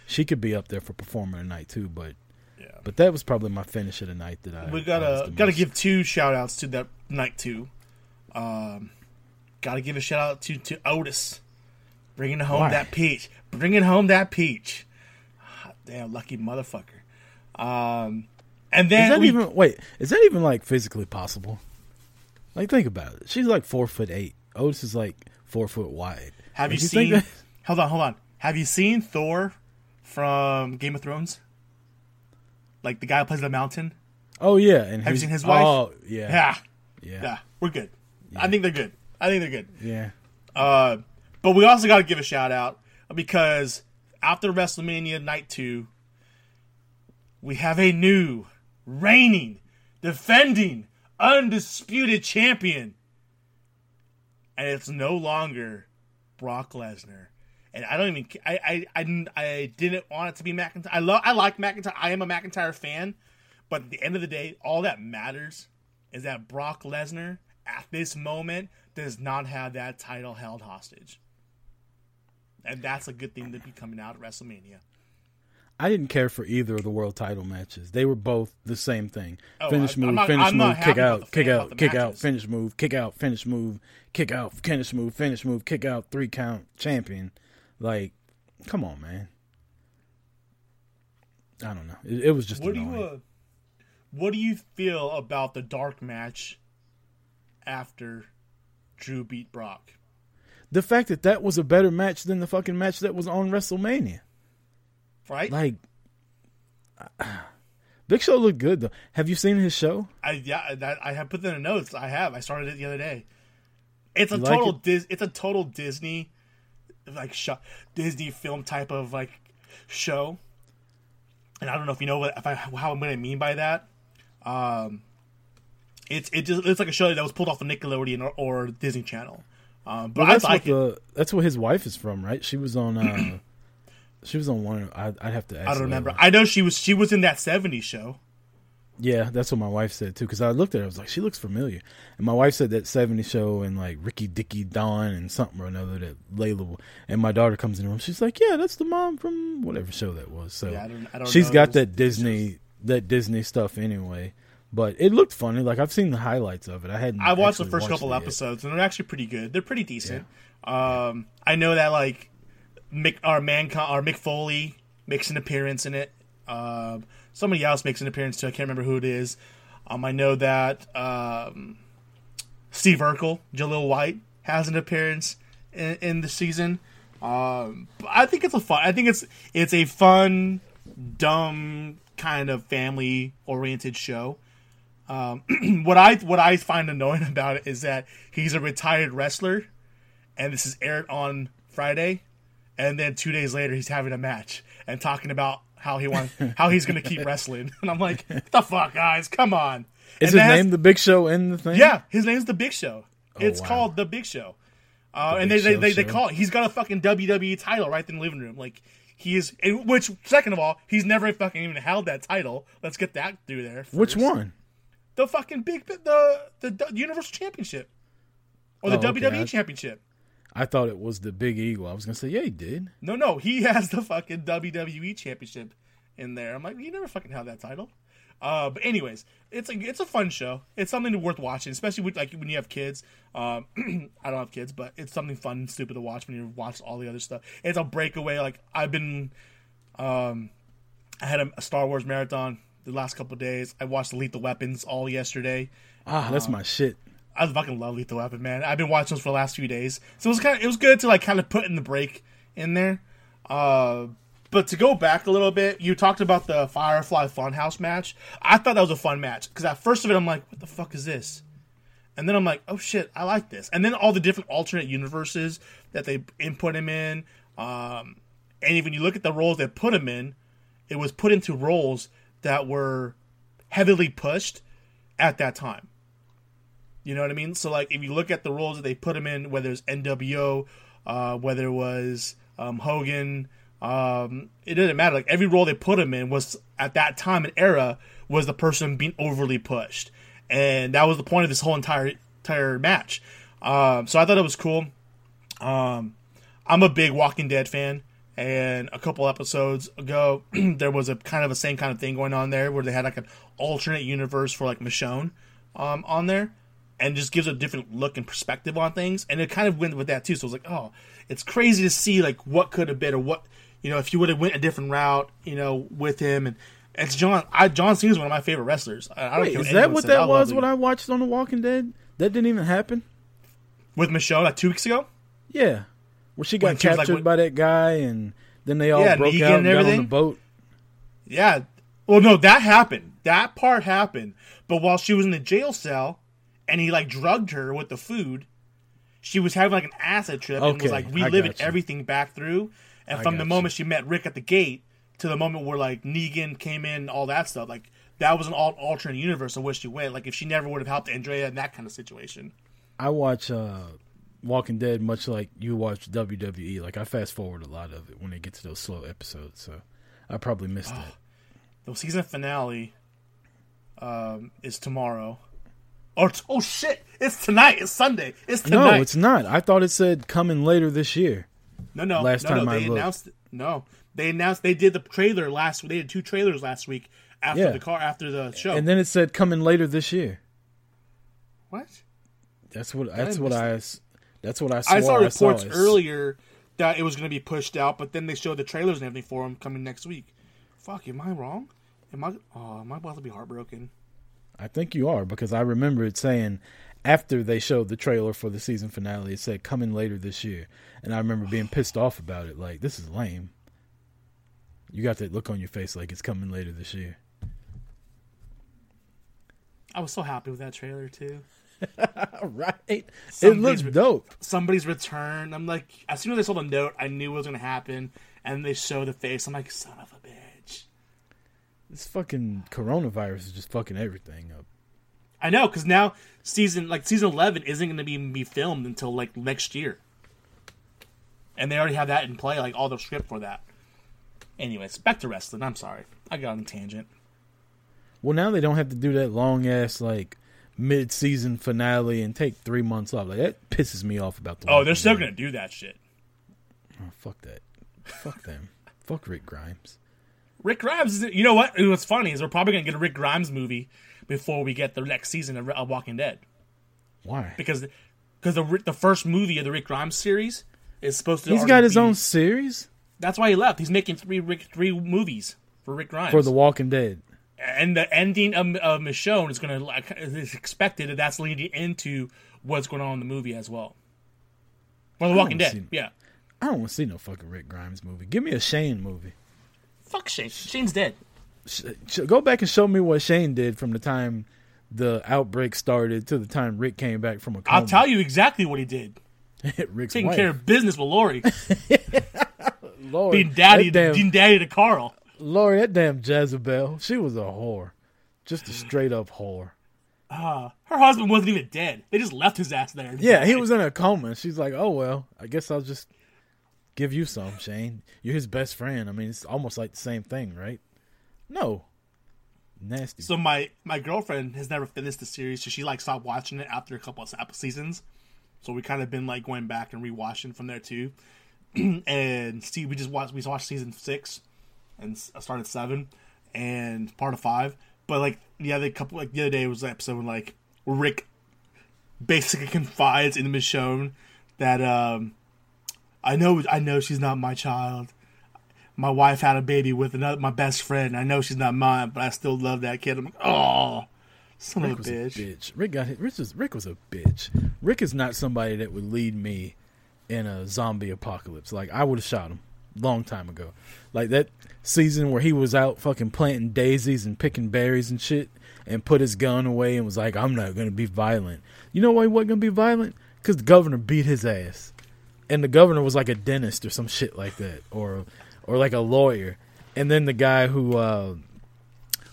she could be up there for performer tonight too, but Yeah. but that was probably my finish of the night that I we gotta gotta most- give two shout outs to that night too. Um, gotta give a shout out to to Otis, bringing home Why? that peach, bringing home that peach. Ah, Damn lucky motherfucker. Um, and Is then that we, even wait? Is that even like physically possible? Like think about it. She's like four foot eight. Otis is like four foot wide. have you think seen? Hold on, hold on. Have you seen Thor from Game of Thrones? Like the guy who plays the mountain. Oh yeah, and Have you seen his wife? Oh yeah, Yeah, yeah, yeah, we're good. I think they're good. I think they're good. yeah. Uh, but we also got to give a shout out because after WrestleMania Night 2, we have a new, reigning, defending, undisputed champion. And it's no longer Brock Lesnar. And I don't even, I, I, I, didn't- I didn't want it to be McIntyre. I love, I like McIntyre. I am a McIntyre fan. But at the end of the day, all that matters is that Brock Lesnar, at this moment, does not have that title held hostage. And that's a good thing to be coming out of WrestleMania. I didn't care for either of the world title matches. They were both the same thing. Oh, finish move, not- finish I'm move, kick out, kick out, kick out, finish move, kick out, finish move, kick out, finish move, finish move, kick out, three count champion. Like, come on, man. I don't know. It, it was just What do annoying. you uh, what do you feel about the dark match after Drew beat Brock? the fact that that was a better match than the fucking match that was on WrestleMania. Right? Like, Big Show looked good though. Have you seen his show? I yeah, that, I have put that in the notes. I have. I started it the other day. It's a You like total it? Dis, it's a total Disney like sh- Disney film type of like show. And I don't know if you know what if I how what I mean by that. Um it's it just it's like a show that was pulled off of Nickelodeon or, or Disney Channel. Um, but Well, that's I like what it. that's what his wife is from, right? She was on. uh She was on one. I'd, I'd have to. Ask I don't remember. Layla. I know she was she was in that '70s show. Yeah, that's what my wife said too. Because I looked at her, I was like, she looks familiar. And my wife said that '70s show and like Ricky Dicky Dawn and something or another that Layla. And my daughter comes in the room. She's like, yeah, that's the mom from whatever show that was. So Yeah, I don't- I don't she's know got that Disney that Disney stuff anyway. But it looked funny. Like I've seen the highlights of it. I hadn't. I watched the first watched couple yet. episodes, and they're actually pretty good. They're pretty decent. Um, I know that like Mick, our man, our Mick Foley makes an appearance in it. Um, somebody else makes an appearance too. I can't remember who it is. Um, I know that um, Steve Urkel, Jaleel White, has an appearance in, in the season. Um, I think it's a fun. I think it's it's a fun, dumb kind of family oriented show. Um, what I what I find annoying about it is that he's a retired wrestler, and this is aired on Friday, and then two days later he's having a match and talking about how he wants how he's going to keep wrestling, and I'm like, what the fuck, guys, come on. Is And his name the Big Show in the thing? Yeah, his name's the Big Show. it's Oh, wow. called the Big Show, uh, The and Big they they, Show they, they show. call it. He's got a fucking WWE title right in the living room, like. He is, which second of all, he's never fucking even held that title. Let's get that through there. Which one? the fucking big the the, the Universal Championship or the Oh. WWE I- Championship. I thought it was the Big Eagle. I was gonna say, yeah, he did. No, no, he has the fucking WWE Championship in there. I'm like, you never fucking held that title. Uh, but anyways, it's a it's a fun show. It's something worth watching, especially with like when you have kids. Um, I don't have kids, but it's something fun and stupid to watch when you watch all the other stuff. It's a breakaway. Like I've been, um, I had a, a Star Wars marathon the last couple of days. I watched Lethal Weapons all yesterday. Ah, that's my shit. I fucking love Lethal Weapon, man. I've been watching those for the last few days, so it was kind of it was good to like kind of put in the break in there. Uh, but to go back a little bit, you talked about the Firefly Funhouse match. I thought that was a fun match because at first of it, I'm like, what the fuck is this? And then I'm like, oh shit, I like this. And then all the different alternate universes that they input him in, um, and even you look at the roles they put him in, it was put into roles that were heavily pushed at that time. You know what I mean? So like if you look at the roles that they put him in, whether it's NWO, uh, whether it was um, Hogan, um, it didn't matter. Like every role they put him in was at that time and era was the person being overly pushed, and that was the point of this whole entire entire match. Um, so I thought it was cool. Um, I'm a big Walking Dead fan, and a couple episodes ago there was a kind of the same kind of thing going on there where they had like an alternate universe for like Michonne um, on there and just gives a different look and perspective on things. And it kind of went with that too. So I was like, oh, it's crazy to see like what could have been or what you know if you would have went a different route, you know, with him. And it's John. I John Cena is one of my favorite wrestlers. I, I don't Wait, care is that what says. That was when I watched on The Walking Dead? That didn't even happen. with Michelle like two weeks ago. Yeah, where she got When she like, captured by that guy, and then they all Yeah, broke Negan out and and got on the boat. Yeah. Well, no, that happened. That part happened. But while she was in the jail cell, and he like drugged her with the food, she was having like an acid trip and was like reliving everything back through. And I from the moment she met Rick at the gate to the moment where like Negan came in, all that stuff, like that was an al- alternate universe of where she went. Like if she never would have helped Andrea in that kind of situation. I watch uh, Walking Dead much like you watch WWE. Like I fast forward a lot of it when they get to those slow episodes, so I probably missed it. The season finale um, is tomorrow. Or oh shit! It's tonight. It's Sunday. It's tonight. No, it's not. I thought it said coming later this year. No, no, Last no, time no. I They looked. announced no. They announced they did the trailer last. They did two trailers last week after Yeah. the car after the show. And then it said coming later this year. what? That's what. That's I what I. That's what I saw. I saw reports It's- earlier that it was going to be pushed out, but then they showed the trailers and everything for them coming next week. Fuck, am I wrong? Am I? Oh, am I about to be heartbroken? I think you are because I remember it saying after they showed the trailer for the season finale, it said coming later this year, and I remember being pissed off about it. Like this is lame. You got that look on your face like it's coming later this year. I was so happy with that trailer too. Right, it looks dope. Somebody's return. I'm like, as soon as I saw the note, I knew it was going to happen, and they show the face. I'm like, son of a. This fucking coronavirus is just fucking everything up. I know because now season like season eleven isn't going to be be filmed until like next year, and they already have that in play, like all the script for that. Anyways, back to wrestling. I'm sorry, I got on a tangent. Well, now they don't have to do that long ass like mid season finale and take three months off. Like that pisses me off about the. Oh, they're still going to do that shit. Oh, fuck that. Fuck them. Fuck Rick Grimes. Rick Grimes. Is, you know what? What's funny is we're probably going to get a Rick Grimes movie before we get the next season of, of Walking Dead Why? because because the the first movie of the Rick Grimes series is supposed to. He's got his be- own series That's why he left. He's making three Rick, three movies for Rick Grimes for The Walking Dead. and the ending of, of Michonne is going to like is expected that that's leading into what's going on in the movie as well. Well, The Walking Dead, see- yeah. I don't want to see no fucking Rick Grimes movie. Give me a Shane movie. Fuck Shane. Shane's dead. Sh- sh- go back and show me what Shane did from the time the outbreak started to the time Rick came back from a coma. I'll tell you exactly what he did. Rick's Taking wife. care of business with Lori, Lord, being daddy, that damn, being daddy to Carl. Lori, that damn Jezebel. She was a whore, just a straight up whore. Ah, her husband wasn't even dead. They just left his ass there. Yeah, he was in a coma. She's like, "Oh well, I guess I'll just give you some, Shane. You're his best friend. I mean, it's almost like the same thing, right?" No, nasty. So my my girlfriend has never finished the series, so she like stopped watching it after a couple of seasons. So we kind of been like going back and rewatching from there too. and see, we just watched we watched season six and s- started seven and part of five. But like the other couple, like the other day was the episode when like Rick basically confides in Michonne that um I know I know she's not my child. My wife had a baby with another my best friend. I know she's not mine, but I still love that kid. I'm like, oh, son Rick of a was bitch. a bitch. Rick got hit. Rick was, Rick was a bitch. Rick is not somebody that would lead me in a zombie apocalypse. Like I would have shot him long time ago. Like that season where he was out fucking planting daisies and picking berries and shit, and put his gun away and was like, "I'm not gonna be violent." You know why he wasn't gonna be violent? Because the governor beat his ass, and the governor was like a dentist or some shit like that, or or like a lawyer. And then the guy who uh,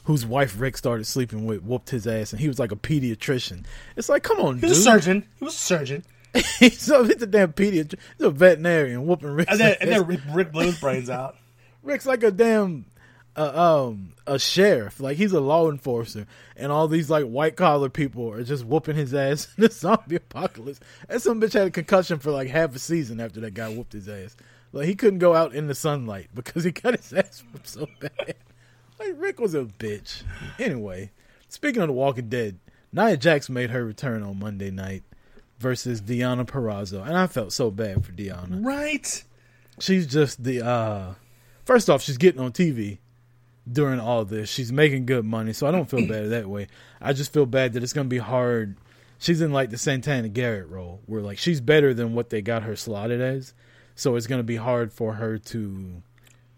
whose wife Rick started sleeping with whooped his ass, and he was like a pediatrician. It's like, come on, He dude. was a surgeon. He was a surgeon. so he's a damn pediatrician. He's a veterinarian whooping Rick's And then, and then Rick, Rick blew his brains out. Rick's like a damn uh, um a sheriff. Like he's a law enforcer, and all these like white collar people are just whooping his ass in the zombie apocalypse. And some bitch had a concussion for like half a season after that guy whooped his ass. Like he couldn't go out in the sunlight because he got his ass whooped so bad. Like Rick was a bitch. Anyway, speaking of The Walking Dead, Nia Jax made her return on Monday night versus Deonna Purrazzo, and I felt so bad for Deonna Right? she's just the uh first off she's getting on tv during all this. She's making good money so i don't feel bad that way. I just feel bad that it's gonna be hard. She's in like the santana garrett role where like she's better than what they got her slotted as. So it's gonna be hard for her to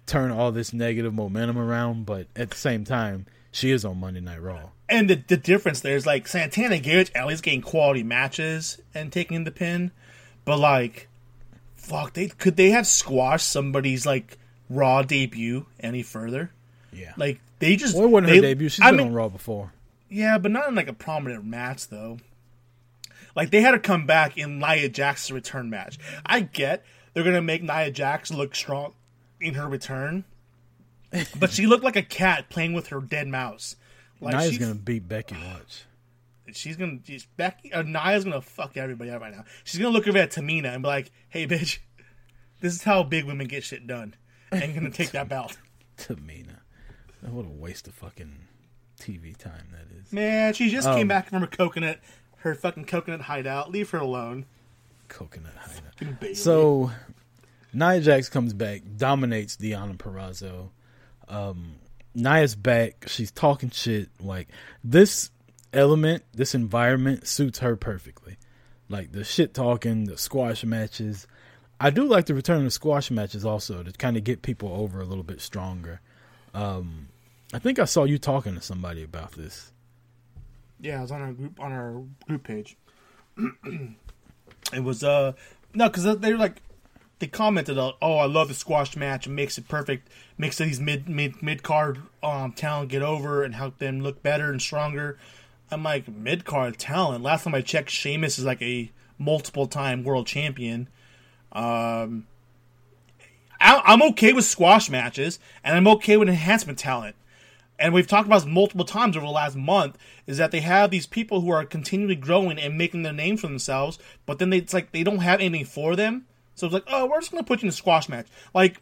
turn all this negative momentum around but at the same time she is on monday night raw. And the, the difference there is like Santana Garrett at least getting quality matches and taking the pin, but like, fuck, they could they have squashed somebody's like Raw debut any further? Yeah Like they just well, it wasn't they- her debut she's I been mean, on raw before Yeah, but not in like a prominent match though. Like they had to come back in Nia Jax's return match. I get they're gonna make Nia Jax look strong in her return, but she looked like a cat playing with her dead mouse. Like nia's she's gonna beat becky once. she's gonna she's Becky uh, Nia's gonna fuck everybody up right now. She's gonna look over at Tamina and be like, "Hey, bitch, this is how big women get shit done." And gonna take that belt. tamina what a waste of fucking tv time that is Man, she just Um, came back from a coconut, her fucking coconut hideout. Leave her alone. coconut hideout. So Nia Jax comes back, dominates Deonna Purrazzo. Um, Nia's back. She's talking shit. Like this element, this environment suits her perfectly. Like the shit talking, the squash matches. I do like the return of squash matches also to kind of get people over a little bit stronger. Um, I think I saw you talking to somebody about this. Yeah, it was on our group on our group page. it was uh no, because they were like they commented, "Oh, I love the squash match. It makes it perfect. Makes these mid mid mid card um talent get over and help them look better and stronger." I'm like mid card talent. Last time I checked, Sheamus is like a multiple time world champion. Um, I'm okay with squash matches, and I'm okay with enhancement talent and we've talked about this multiple times over the last month, is that they have these people who are continually growing and making their name for themselves, but then they, it's like they don't have anything for them. So it's like, oh, we're just gonna put you in a squash match. Like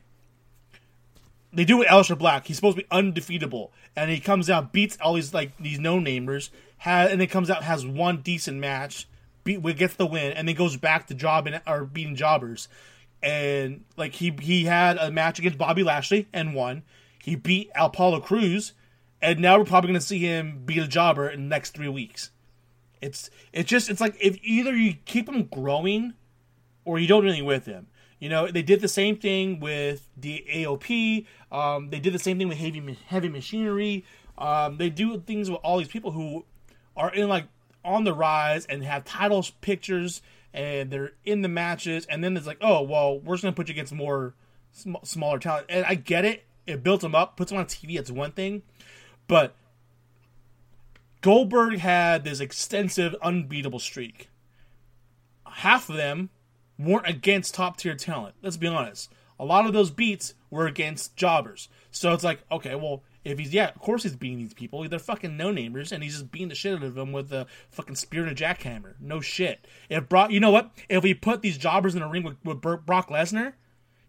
they do with Aleister Black. He's supposed to be undefeatable, and he comes out, beats all these like these no namers, and then comes out has one decent match, beat gets the win, and then goes back to jobbing or beating jobbers. And like he he had a match against Bobby Lashley and won. He beat Apollo Crews, and now we're probably going to see him beat a jobber in the next three weeks. It's it's just it's like if either you keep him growing, or you don't do anything with him. You know they did the same thing with the AOP. Um, they did the same thing with heavy heavy machinery. Um, they do things with all these people who are in like on the rise and have titles pictures and they're in the matches and then it's like oh well we're just gonna put you against more sm- smaller talent and I get it it builds them up puts them on TV it's one thing but Goldberg had this extensive unbeatable streak half of them weren't against top tier talent let's be honest a lot of those beats were against jobbers so it's like okay well if he's yeah, of course he's beating these people. They're fucking no namers, and he's just beating the shit out of them with a fucking spear and a jackhammer. No shit. If Brock, you know what? If we put these jobbers in a ring with, with Brock Lesnar,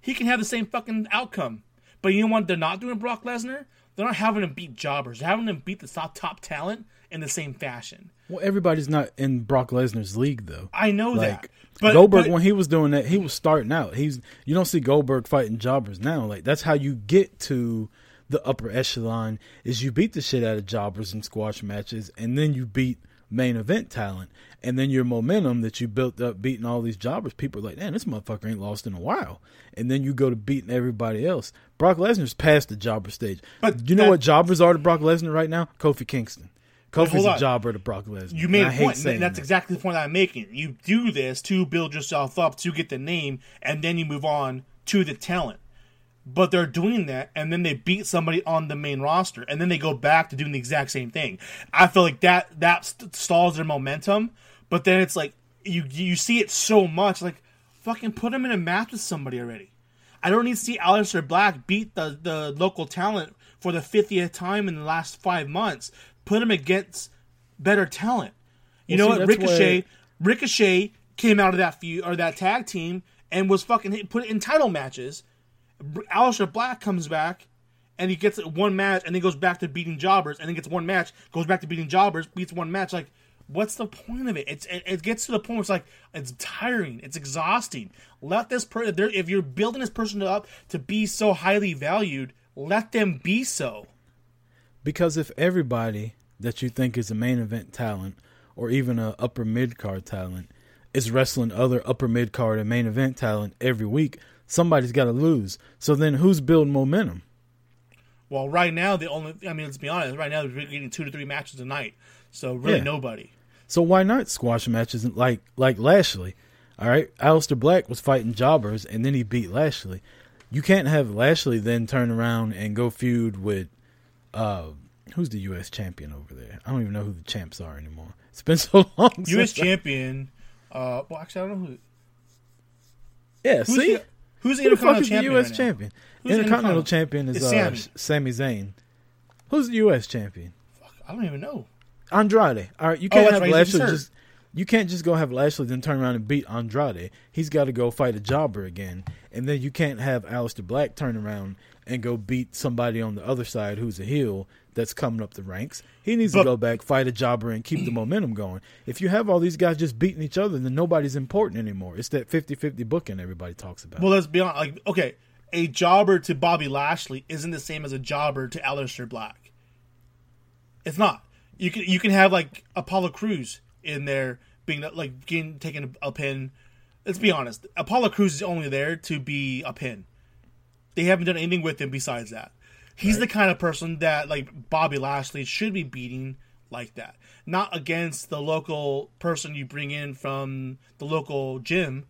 he can have the same fucking outcome. But you know what? They're not doing Brock Lesnar. They're not having him beat jobbers. They're having him beat the top top talent in the same fashion. Well, everybody's not in Brock Lesnar's league though. I know like that. But Goldberg but- when he was doing that, he was starting out. He's you don't see Goldberg fighting jobbers now. Like that's how you get to the upper echelon is you beat the shit out of jobbers in squash matches and then you beat main event talent. And then your momentum that you built up beating all these jobbers, people are like, man, this motherfucker ain't lost in a while. And then you go to beating everybody else. Brock Lesnar's past the jobber stage. But you know that- what jobbers are to Brock Lesnar right now? Kofi Kingston. Kofi's a jobber to Brock Lesnar. You made a point. and That's that. exactly the point I'm making. You do this to build yourself up to get the name, and then you move on to the talent. But they're doing that and then they beat somebody on the main roster and then they go back to doing the exact same thing. I feel like that that st- stalls their momentum, but then it's like you you see it so much like fucking put them in a match with somebody already. I don't need to see Aleister Black beat the the local talent for the 50th time in the last 5 months. Put him against better talent. You Well, know see, what Ricochet where- Ricochet came out of that feud or that tag team and was fucking hit, put in title matches. Aleister Black comes back and he gets one match and then goes back to beating jobbers and then gets one match, goes back to beating jobbers, beats one match. Like, what's the point of it? It's it, it gets to the point where it's like it's tiring, it's exhausting. Let this person if you're building this person up to be so highly valued, let them be so. Because if everybody that you think is a main event talent or even a upper mid card talent is wrestling other upper mid card and main event talent every week, somebody's got to lose. So then who's building momentum? Well, right now the only I mean, let's be honest, right now we're getting two to three matches a night, so really Yeah. nobody. So why not squash matches like like Lashley? All right, Aleister Black was fighting jobbers and then he beat Lashley. You can't have Lashley then turn around and go feud with uh who's the US champion over there? I don't even know who the champs are anymore. It's been so long. U.S. since I- champion. Uh, well, actually, I don't know who. Yeah, Who's see? the, who's the Who the Intercontinental the champion? US right champion? Who's Intercontinental champion is It's uh, Sami. Zayn. Who's the US champion? I don't even know. Andrade. All right, you Oh, can't that's have right, Lashley just. You can't just go have Lashley then turn around and beat Andrade. He's got to go fight a jobber again, and then you can't have Aleister Black turn around and go beat somebody on the other side who's a heel that's coming up the ranks. He needs But- to go back, fight a jobber, and keep the momentum going. If you have all these guys just beating each other, then nobody's important anymore. It's that 50-50 booking everybody talks about. Well, let's be honest. Like, okay, a jobber to Bobby Lashley isn't the same as a jobber to Aleister Black. It's not. You can you can have like Apollo Crews in there being like getting taking a pin. Let's be honest. Apollo Crews is only there to be a pin. They haven't done anything with him besides that. He's the kind of person that like Bobby Lashley should be beating like that. Not against the local person you bring in from the local gym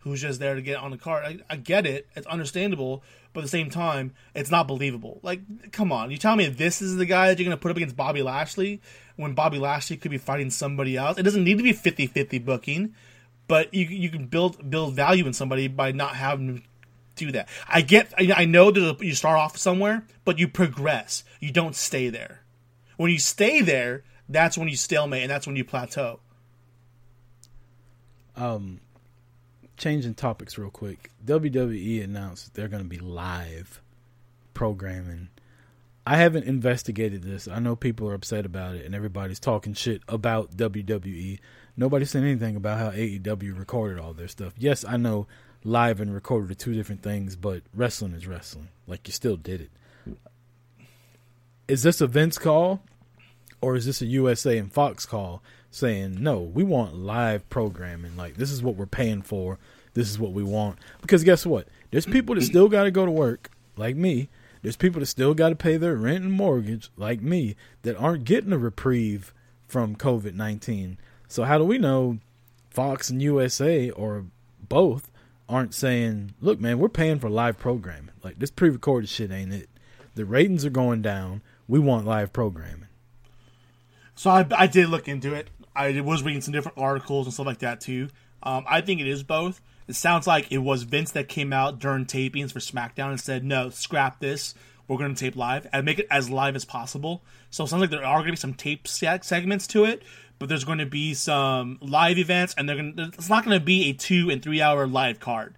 who's just there to get on the card. I, I get it. It's understandable. But at the same time, it's not believable. Like, come on. You tell me this is the guy that you're going to put up against Bobby Lashley when Bobby Lashley could be fighting somebody else? It doesn't need to be 50 50 booking, but you, you can build build value in somebody by not having to do that. I get, I, I know that you start off somewhere, but you progress. You don't stay there. When you stay there, that's when you stalemate and that's when you plateau. um, changing topics real quick. WWE announced they're going to be live programming. I haven't investigated this. I know people are upset about it, and everybody's talking shit about WWE. Nobody said anything about how AEW recorded all their stuff. Yes, I know live and recorded are two different things, but wrestling is wrestling. Like you still did it. Is this a Vince call, or is this a USA and Fox call saying no? We want live programming. Like this is what we're paying for. This is what we want. Because guess what? There's people that still got to go to work, like me. There's people that still got to pay their rent and mortgage, like me, that aren't getting a reprieve from COVID 19. So, how do we know Fox and USA or both aren't saying, look, man, we're paying for live programming? Like, this pre recorded shit ain't it. The ratings are going down. We want live programming. So I, I did look into it. I was reading some different articles and stuff like that too. Um, I think it is both. It sounds like it was Vince that came out during tapings for SmackDown and said, "No, scrap this. We're going to tape live and make it as live as possible." So it sounds like there are going to be some tape segments to it, but there's going to be some live events, and they're going. to It's not going to be a two and three hour live card.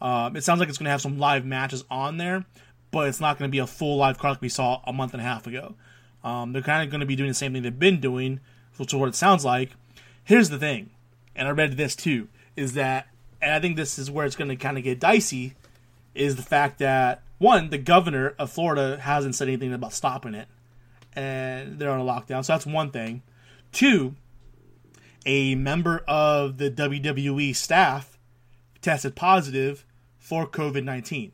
Um, it sounds like it's going to have some live matches on there, but it's not going to be a full live card like we saw a month and a half ago. Um, they're kind of going to be doing the same thing they've been doing, which is what it sounds like. Here's the thing, and I read this too, is that, and I think this is where it's going to kind of get dicey, is the fact that one, the governor of Florida hasn't said anything about stopping it, and they're on a lockdown, so that's one thing. Two, a member of the WWE staff tested positive for COVID nineteen.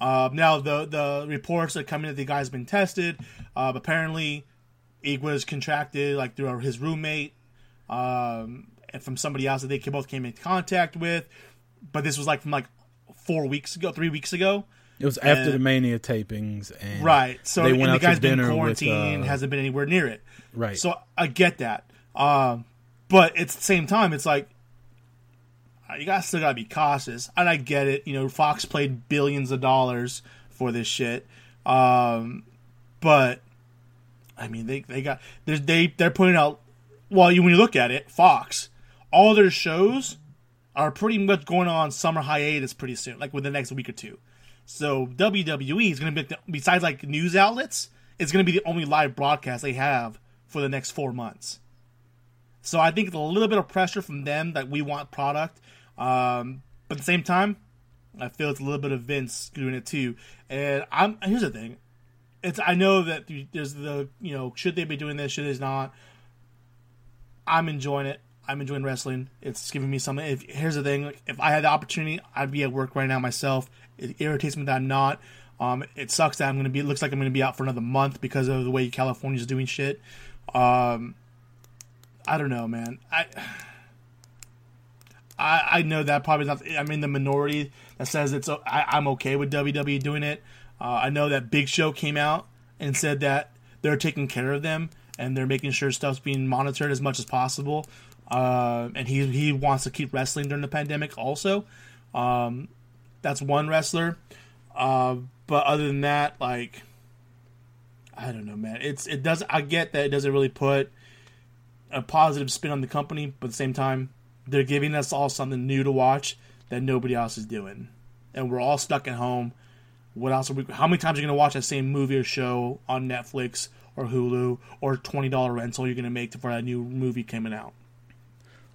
Uh, now the the reports come in that the guy's been tested. Uh, apparently, it was contracted like through his roommate um, and from somebody else that they both came in contact with. But this was like from like four weeks ago, three weeks ago. It was after And- the Mania tapings, and Right. So they went the out to guy's been with, quarantined, uh, hasn't been anywhere near it. right. So I get that. Um, but at the same time, it's like uh, you guys still gotta be cautious. And I get it. You know, Fox played billions of dollars for this shit. Um, but I mean, they they got they they're putting out. Well, you when you look at it, Fox, all their shows are pretty much going on summer hiatus pretty soon, like within the next week or two. So WWE is going to be besides like news outlets, it's going to be the only live broadcast they have for the next four months. So I think it's a little bit of pressure from them that we want product, um, but at the same time, I feel it's a little bit of Vince doing it too. And I'm here's the thing, it's I know that there's the you know should they be doing this, should they not. I'm enjoying it. I'm enjoying wrestling. It's giving me something. If here's the thing, if I had the opportunity, I'd be at work right now myself. It irritates me that I'm not. Um, it sucks that I'm gonna be. It looks like I'm gonna be out for another month because of the way California's doing shit. Um, I don't know, man. I. I, I know that probably not. I'm in the minority that says it's. I, I'm okay with WWE doing it. Uh, I know that Big Show came out and said that they're taking care of them and they're making sure stuff's being monitored as much as possible. Uh, and he he wants to keep wrestling during the pandemic also. Um, that's one wrestler. Uh, but other than that, like, I don't know, man. It's it does. I get that it doesn't really put a positive spin on the company, but at the same time, they're giving us all something new to watch that nobody else is doing, and we're all stuck at home. What else are we? How many times are you going to watch that same movie or show on Netflix or Hulu or twenty dollar rental you're going to make for that new movie coming out?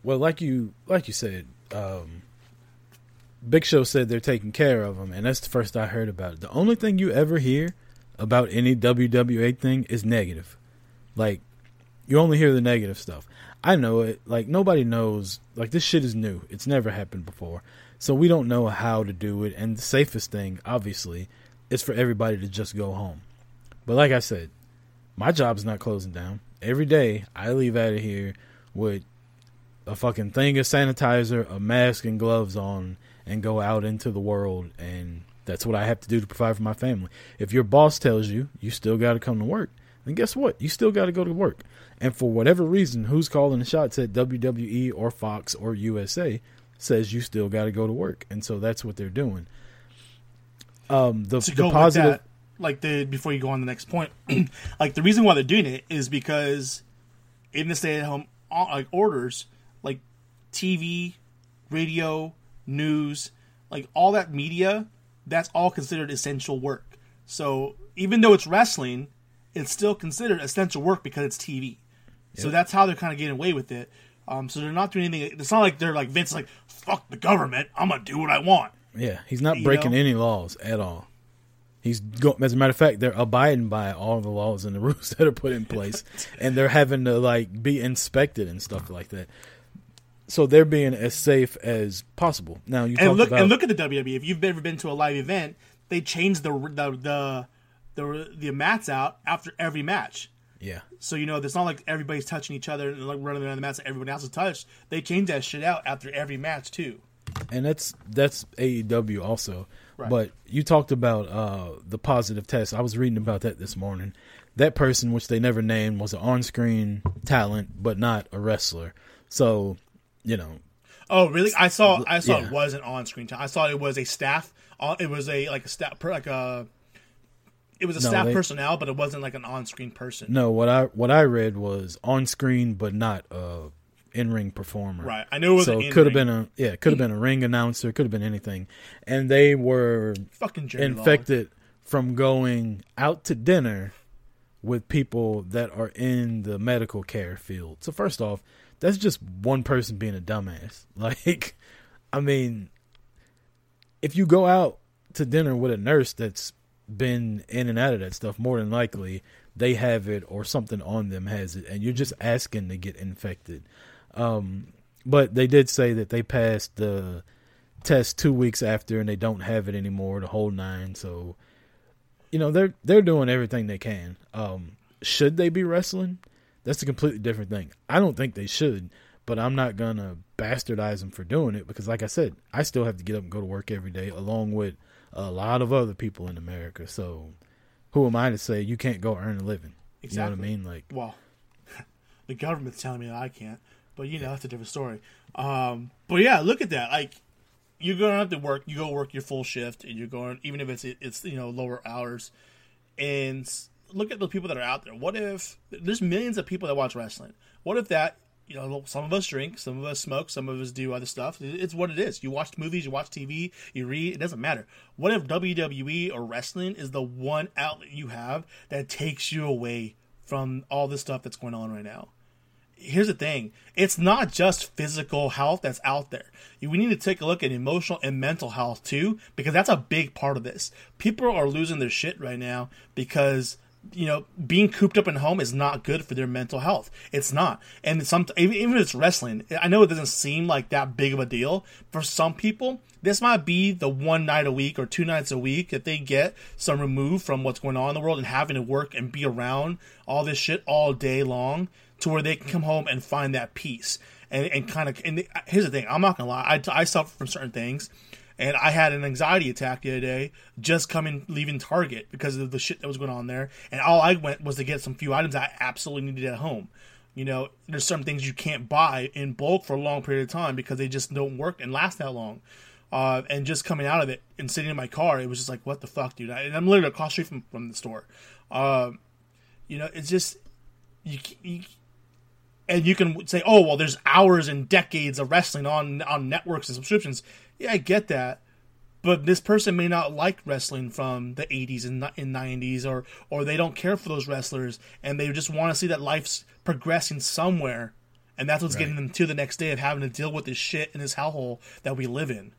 Well, like you like you said, um, Big Show said they're taking care of them, and that's the first I heard about it. The only thing you ever hear about any WWA thing is negative. Like you only hear the negative stuff. I know it. Like nobody knows. Like this shit is new. It's never happened before, so we don't know how to do it. And the safest thing, obviously, is for everybody to just go home. But like I said, my job's not closing down. Every day I leave out of here with a fucking thing of sanitizer, a mask, and gloves on, and go out into the world. And that's what I have to do to provide for my family. If your boss tells you you still got to come to work, then guess what? You still got to go to work. And for whatever reason, who's calling the shots at WWE or Fox or USA says you still got to go to work, and so that's what they're doing. Um, the, to the go positive, with that, like the before you go on the next point, like the reason why they're doing it is because in the stay-at-home uh, like orders, like TV, radio, news, like all that media, that's all considered essential work. So even though it's wrestling, it's still considered essential work because it's TV. So that's how they're kind of getting away with it. Um, so they're not doing anything. It's not like they're like Vince, like fuck the government. I'm gonna do what I want. Yeah, he's not You breaking know? any laws at all. He's go- as a matter of fact, they're abiding by all the laws and the rules that are put in place, and they're having to like be inspected and stuff like that. So they're being as safe as possible. Now you and look about and look at the WWE. If you've ever been to a live event, they change the the the the, the mats out after every match. Yeah, So you know, it's not like everybody's touching each other and like running around the mats that everyone else is touched. They change that shit out after every match too. and that's that's AEW also. Right. But you talked about uh, the positive test. I was reading about that this morning. That person, which they never named, was an on-screen talent, but not a wrestler. So, you know, Oh, really? I saw. I saw Yeah. it wasn't on screen time. I saw it was a staff. On it was a like a staff like a. It was a No, staff they- personnel, but it wasn't like an on-screen person. no. What I what I read was on-screen, but not a in-ring performer. Right. I knew it was. So it could have been a yeah, it could have been a ring announcer, could have been anything, and they were fucking infected from going out to dinner with people that are in the medical care field. So first off, that's just one person being a dumbass. Like, I mean, if you go out to dinner with a nurse that's been in and out of that stuff, more than likely they have it or something on them has it, and you're just asking to get infected. Um, but they did say that they passed the test two weeks after, and they don't have it anymore. The whole nine. So, you know, they're they're doing everything they can. Um, should they be wrestling? That's a completely different thing. I don't think they should, but I'm not gonna bastardize them for doing it because, like I said, I still have to get up and go to work every day, along with a lot of other people in America. So, who am I to say you can't go earn a living? You know what I mean? Like, well, the government's telling me that I can't, but you know that's a different story. Um, but yeah, look at that. Like you're going to have to work. You go work your full shift, and you're going even if it's it's you know lower hours. And look at the people that are out there. What if there's millions of people that watch wrestling? What if that you know some of us drink, some of us smoke, some of us do other stuff. It's what it is. You watch movies, you watch TV, you read. It doesn't matter. What if WWE or wrestling is the one outlet you have that takes you away from all the stuff that's going on right now? here's the thing it's not just physical health that's out there we need to take a look at emotional and mental health too because that's a big part of this people are losing their shit right now because you know being cooped up in home is not good for their mental health. It's not. And some even if it's wrestling i know it doesn't seem like that big of a deal. For some people this might be the one night a week or two nights a week that they get some remove from what's going on in the world and having to work and be around all this shit all day long to where they can come home and find that peace and, and kind of and here's the thing i'm not gonna lie I, I suffer from certain things and i had an anxiety attack the other day just coming leaving target because of the shit that was going on there. And all i went was to get some few items i absolutely needed at home. You know there's some things you can't buy in bulk for a long period of time because they just don't work and last that long. Uh, and just coming out of it and sitting in my car it was just like what the fuck dude? I, and i'm literally across street from, from the store. Um, you know it's just you, you and you can say, "Oh, well, there's hours and decades of wrestling on on networks and subscriptions." Yeah, I get that, but this person may not like wrestling from the '80s and and '90s, or or they don't care for those wrestlers, and they just want to see that life's progressing somewhere, and that's what's getting them to the next day of having to deal with this shit in this hellhole that we live in.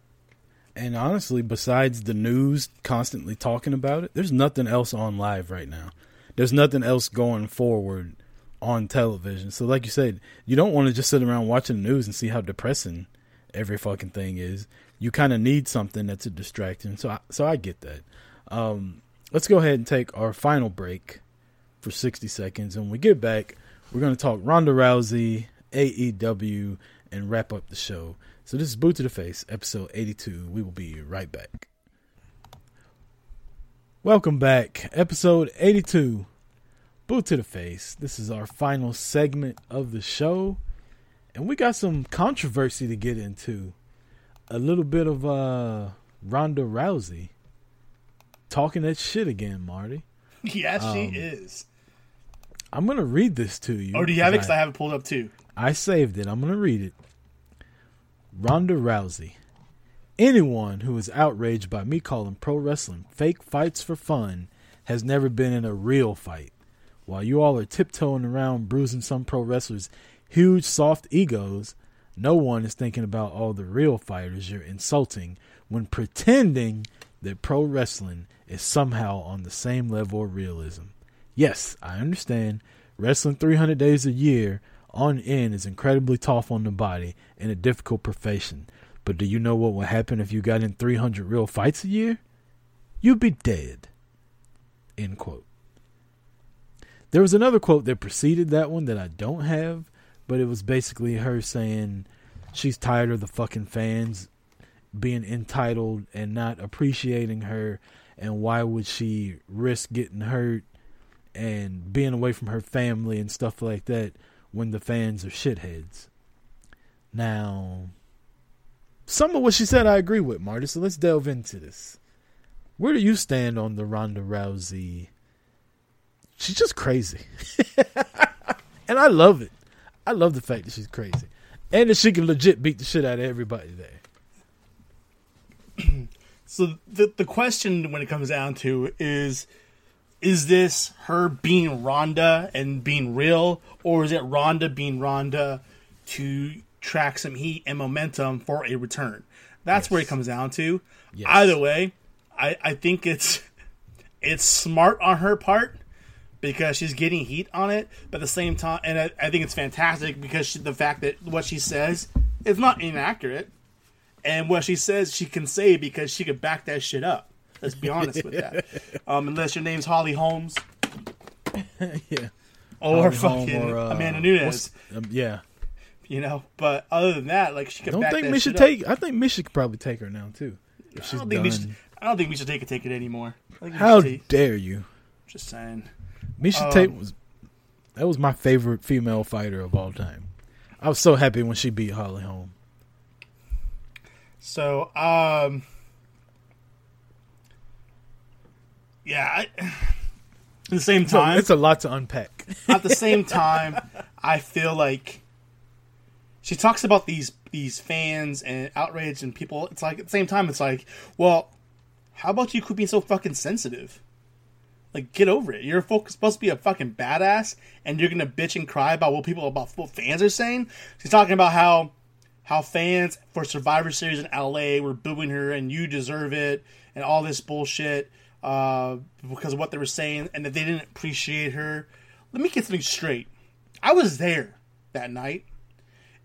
and honestly, besides the news constantly talking about it, there's nothing else on live right now. There's nothing else going forward on television. So, like you said, you don't want to just sit around watching the news and see how depressing every fucking thing is. You kind of need something that's a distraction. So, I, so I get that. Um, let's go ahead and take our final break for 60 seconds. And when we get back, we're going to talk Ronda Rousey, AEW, and wrap up the show. So this is Boot to the Face, episode 82. We will be right back. Welcome back, episode 82. Boot to the Face. This is our final segment of the show. And we got some controversy to get into. A little bit of uh Ronda Rousey talking that shit again, Marty. yes, Um, she is. I'm going to read this to you. Or do you have it? 'Cause I- I have it pulled up too. I saved it. I'm going to read it. Ronda Rousey. Anyone who is outraged by me calling pro wrestling fake fights for fun has never been in a real fight. While you all are tiptoeing around bruising some pro wrestlers' huge soft egos, no one is thinking about all the real fighters you're insulting when pretending that pro wrestling is somehow on the same level of realism. Yes, I understand. Wrestling 300 days a year on end is incredibly tough on the body and a difficult profession. But do you know what would happen if you got in 300 real fights a year? You'd be dead. End quote. There was another quote that preceded that one that I don't have, but it was basically her saying she's tired of the fucking fans being entitled and not appreciating her and why would she risk getting hurt and being away from her family and stuff like that when the fans are shitheads. Now, some of what she said I agree with, Marty, so let's delve into this. Where do you stand on the Ronda Rousey? She's just crazy. and I love it. I love the fact that she's crazy. And that she can legit beat the shit out of everybody there. So the the question when it comes down to is is this her being Ronda and being real, or is it Ronda being Ronda to track some heat and momentum for a return? That's where it comes down to. Yes. Either way, I, I think it's it's smart on her part because she's getting heat on it, but at the same time, and I, I think it's fantastic because she, the fact that what she says is not inaccurate, and what she says she can say because she could back that shit up. Let's be honest with that. Um, unless your name's Holly Holmes yeah. or Holly fucking or, uh, Amanda Nunes. Um, yeah. You know, but other than that, like she could don't back think that Miesha shit up. take. I think Miesha could probably take her now too. If I don't think we should. I don't think we should take it take it anymore. I think How take- dare you? just saying. Miesha Um, Tate was that was my favorite female fighter of all time. I was so happy when she beat Holly Holm. So, um, yeah. I, at the same So time, it's a lot to unpack. at the same time, I feel like she talks about these these fans and outrage and people. It's like at the same time, it's like, well, how about you quit being so fucking sensitive? Like, get over it. You're supposed to be a fucking badass, and you're gonna bitch and cry about what people about what fans are saying. She's talking about how how fans for Survivor Series in LA were booing her, and you deserve it, and all this bullshit uh, because of what they were saying, and that they didn't appreciate her. Let me get something straight. I was there that night,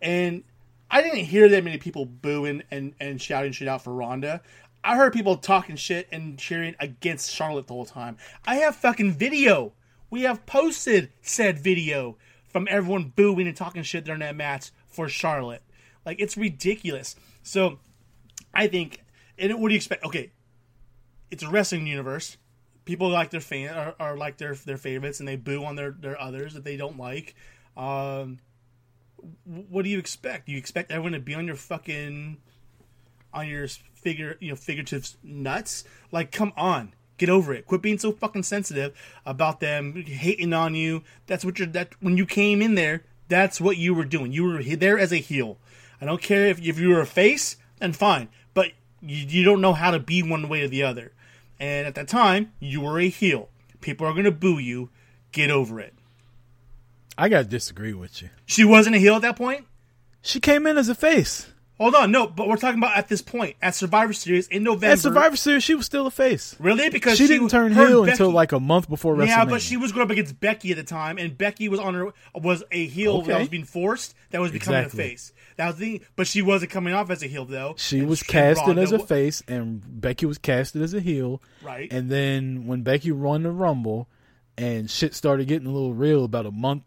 and I didn't hear that many people booing and, and shouting shit out for Ronda. I heard people talking shit and cheering against Charlotte the whole time. I have fucking video. We have posted said video from everyone booing and talking shit during that match for Charlotte. Like it's ridiculous. So I think and what do you expect? Okay, it's a wrestling universe. People like their fan are, are like their their favorites, and they boo on their their others that they don't like. Um, what do you expect? Do you expect everyone to be on your fucking on your figure you know figurative nuts? Like, come on, get over it. Quit being so fucking sensitive about them hating on you. That's what you're. That when you came in there, that's what you were doing. You were there as a heel. I don't care if if you were a face, then fine. But you, you don't know how to be one way or the other. And at that time, you were a heel. People are gonna boo you. Get over it. I gotta disagree with you. She wasn't a heel at that point. She came in as a face. Hold on, no, but we're talking about at this point at Survivor Series in November. At Survivor Series, she was still a face. really? Because She didn't turn her and heel until like a month before WrestleMania. Yeah, but she was going up against Becky at the time, and Becky was on her was a heel that was being forced that was becoming Exactly. a face. That was the, but she wasn't coming off as a heel though. She was and casted as a face, and Becky was casted as a heel. Right. And then when Becky won the Rumble, and shit started getting a little real about a month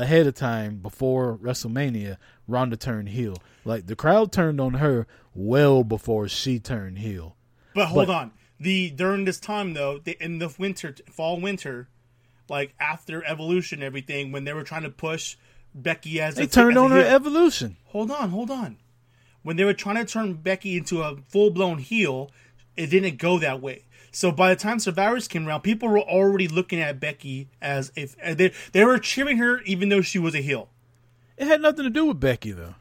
ahead of time before WrestleMania, Ronda turned heel. Like the crowd turned on her well before she turned heel. But hold But- on. The during this time though, the, in the winter, fall winter, like after Evolution, everything when they were trying to push Becky as They a, turned as on her heel- evolution. hold on, hold on. When they were trying to turn Becky into a full blown heel, it didn't go that way. So by the time Survivors came around, people were already looking at Becky as if they they were cheering her even though she was a heel. It had nothing to do with Becky though.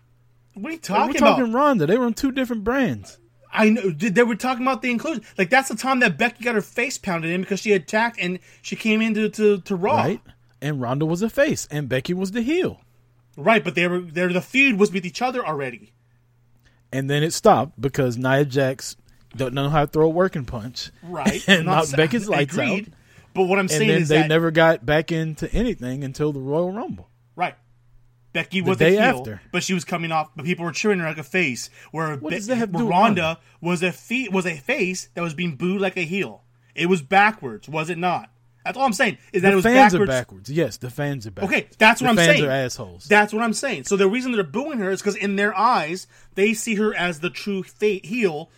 What are you talking, we're talking about? Ronda. They were on two different brands. I know they were talking about the inclusion. Like that's the time that Becky got her face pounded in because she attacked and she came into to, to Raw. Right? And Ronda was a face, and Becky was the heel. Right, but they were they're the feud was with each other already. And then it stopped because Nia Jax don't know how to throw a working punch. Right. and knocked Becky's lights agreed. out. But what I'm And saying then is they that never got back into anything until the Royal Rumble. right. Becky was day a heel, after. but she was coming off. But people were cheering her like a face. Where, What Be- does that have to where Ronda was a fe- was a face that was being booed like a heel. It was backwards, was it not? That's all I'm saying. Is that The it was fans backwards. are backwards. Yes, the fans are backwards. Okay, that's what the I'm fans saying. are assholes. That's what I'm saying. So the reason they're booing her is because in their eyes they see her as the true fa- heel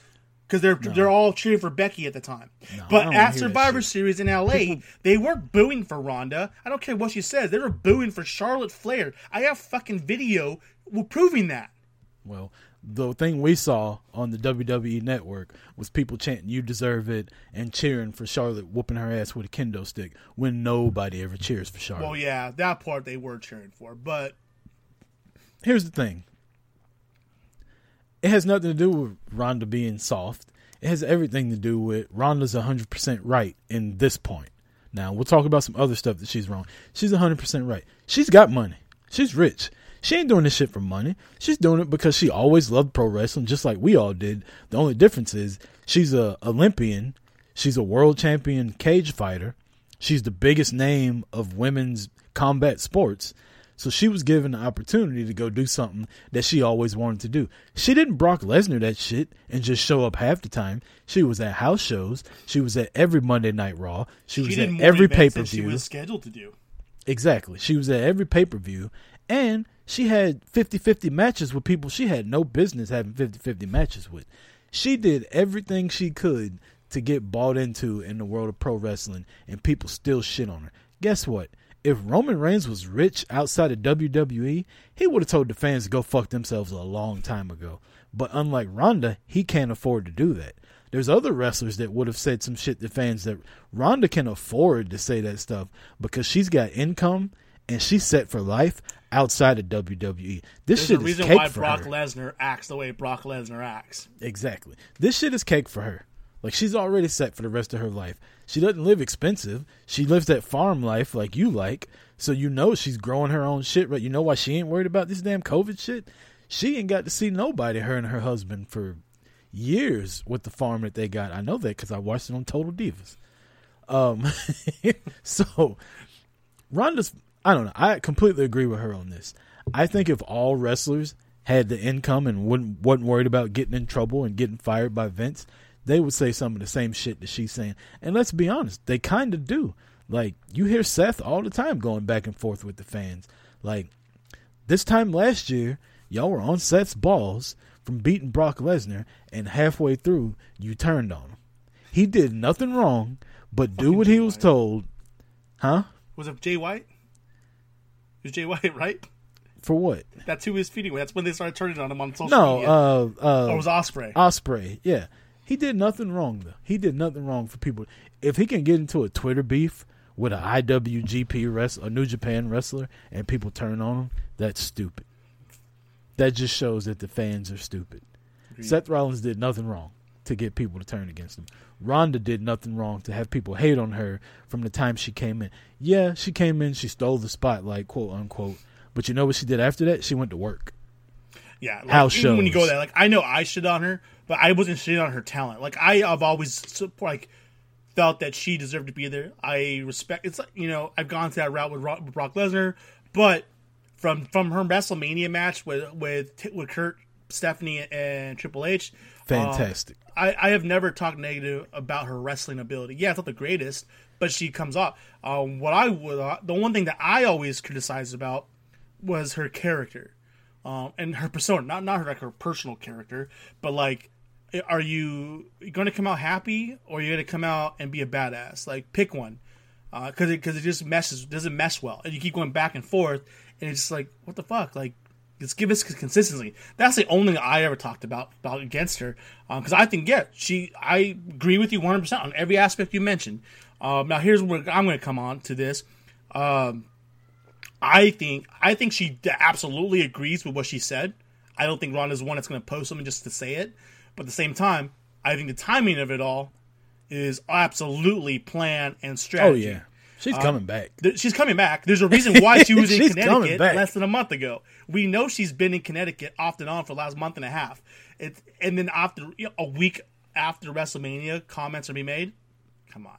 because they're they're all cheering for Becky at the time. I but at Survivor. Series in LA, they weren't booing for Ronda. I don't care what she says. They were booing for Charlotte Flair. I have fucking video proving that. well, the thing we saw on the WWE network was people chanting "You deserve it" and cheering for Charlotte whooping her ass with a kendo stick when nobody ever cheers for Charlotte. Well, yeah, that part they were cheering for, but Here's the thing. It has nothing to do with Ronda being soft. It has everything to do with Ronda's 100% right in this point. Now, we'll talk about some other stuff that she's wrong. She's 100% right. She's got money. She's rich. She ain't doing this shit for money. She's doing it because she always loved pro wrestling just like we all did. The only difference is she's a Olympian. She's a world champion cage fighter. She's the biggest name of women's combat sports. So she was given the opportunity to go do something that she always wanted to do. She didn't Brock Lesnar that shit and just show up half the time. She was at house shows. She was at every Monday Night Raw. She she was at every pay per view. she was scheduled to do. Exactly. She was at every pay per view, and She had 50-50 matches with people she had no business having 50-50 matches with. She did everything she could to get bought into in the world of pro wrestling, and people still shit on her. Guess what? If Roman Reigns was rich outside of WWE, he would have told the fans to go fuck themselves a long time ago. But unlike Ronda, he can't afford to do that. There's other wrestlers that would have said some shit to fans that Ronda can afford to say that stuff because she's got income and she's set for life outside of WWE. This There's shit is reason cake why for Brock her. Lesnar acts the way Brock Lesnar acts. Exactly. This shit is cake for her. Like she's already set for the rest of her life. She doesn't live expensive. She lives that farm life like you like. So you know she's growing her own shit, right? You know why she ain't worried about this damn COVID shit? She ain't got to see nobody, her and her husband, for years with the farm that they got. I know that because I watched it on Total Divas. Um, so Ronda's, I don't know. I completely agree with her on this. I think if all wrestlers had the income and wouldn't wasn't worried about getting in trouble and getting fired by Vince, they would say some of the same shit that she's saying. And let's be honest, they kind of do. Like you hear Seth all the time going back and forth with the fans. Like this time last year, y'all were on Seth's balls from beating Brock Lesnar, and halfway through, you turned on him. He did nothing wrong, but do Fucking what he was White. told. Huh? Was it Jay White? It was Jay White, right? For what? That's who he was feeding with. That's when they started turning on him on social No, media. uh, uh, or it was Ospreay. Ospreay, yeah. He did nothing wrong though. He did nothing wrong for people. If he can get into a Twitter beef with an IWGP wrestler, a New Japan wrestler, and people turn on him, that's stupid. That just shows that the fans are stupid. Seth Rollins did nothing wrong to get people to turn against him. Ronda did nothing wrong to have people hate on her from the time she came in. Yeah, she came in, she stole the spotlight, quote unquote. But you know what she did after that? She went to work. Yeah, like, House even when you go there, like I know I shit on her, but I wasn't shitting on her talent. Like I have always like felt that she deserved to be there. I respect. It's like you know I've gone to that route with, Ro- with Brock Lesnar, but from from her WrestleMania match with with with Kurt, Stephanie, and Triple H, um, Fantastic. I, I have never talked negative about her wrestling ability. Yeah, it's not the greatest, but she comes off. Um, what I would, uh, the one thing that I always criticized about was her character, um, and her persona. Not not her like her personal character, but like, are you going to come out happy or are you going to come out and be a badass? Like, pick one, because it because it just messes doesn't mesh well, and you keep going back and forth, and it's just like what the fuck, like. Just give us consistency. That's the only thing I ever talked about about against her, because I think yeah, she. I agree with you one hundred percent on every aspect you mentioned. Um, now here's where I'm going to come on to this. Um, I think I think she absolutely agrees with what she said. I don't think Ronda's one that's going to post something just to say it. But at the same time, I think the timing of it all is absolutely plan and strategy. Oh yeah, she's Uh, coming back. There- She's coming back. There's a reason why she was in Connecticut less than a month ago. We know she's been in Connecticut off and on for the last month and a half. It's and then after you know, a week after WrestleMania, comments are being made. Come on,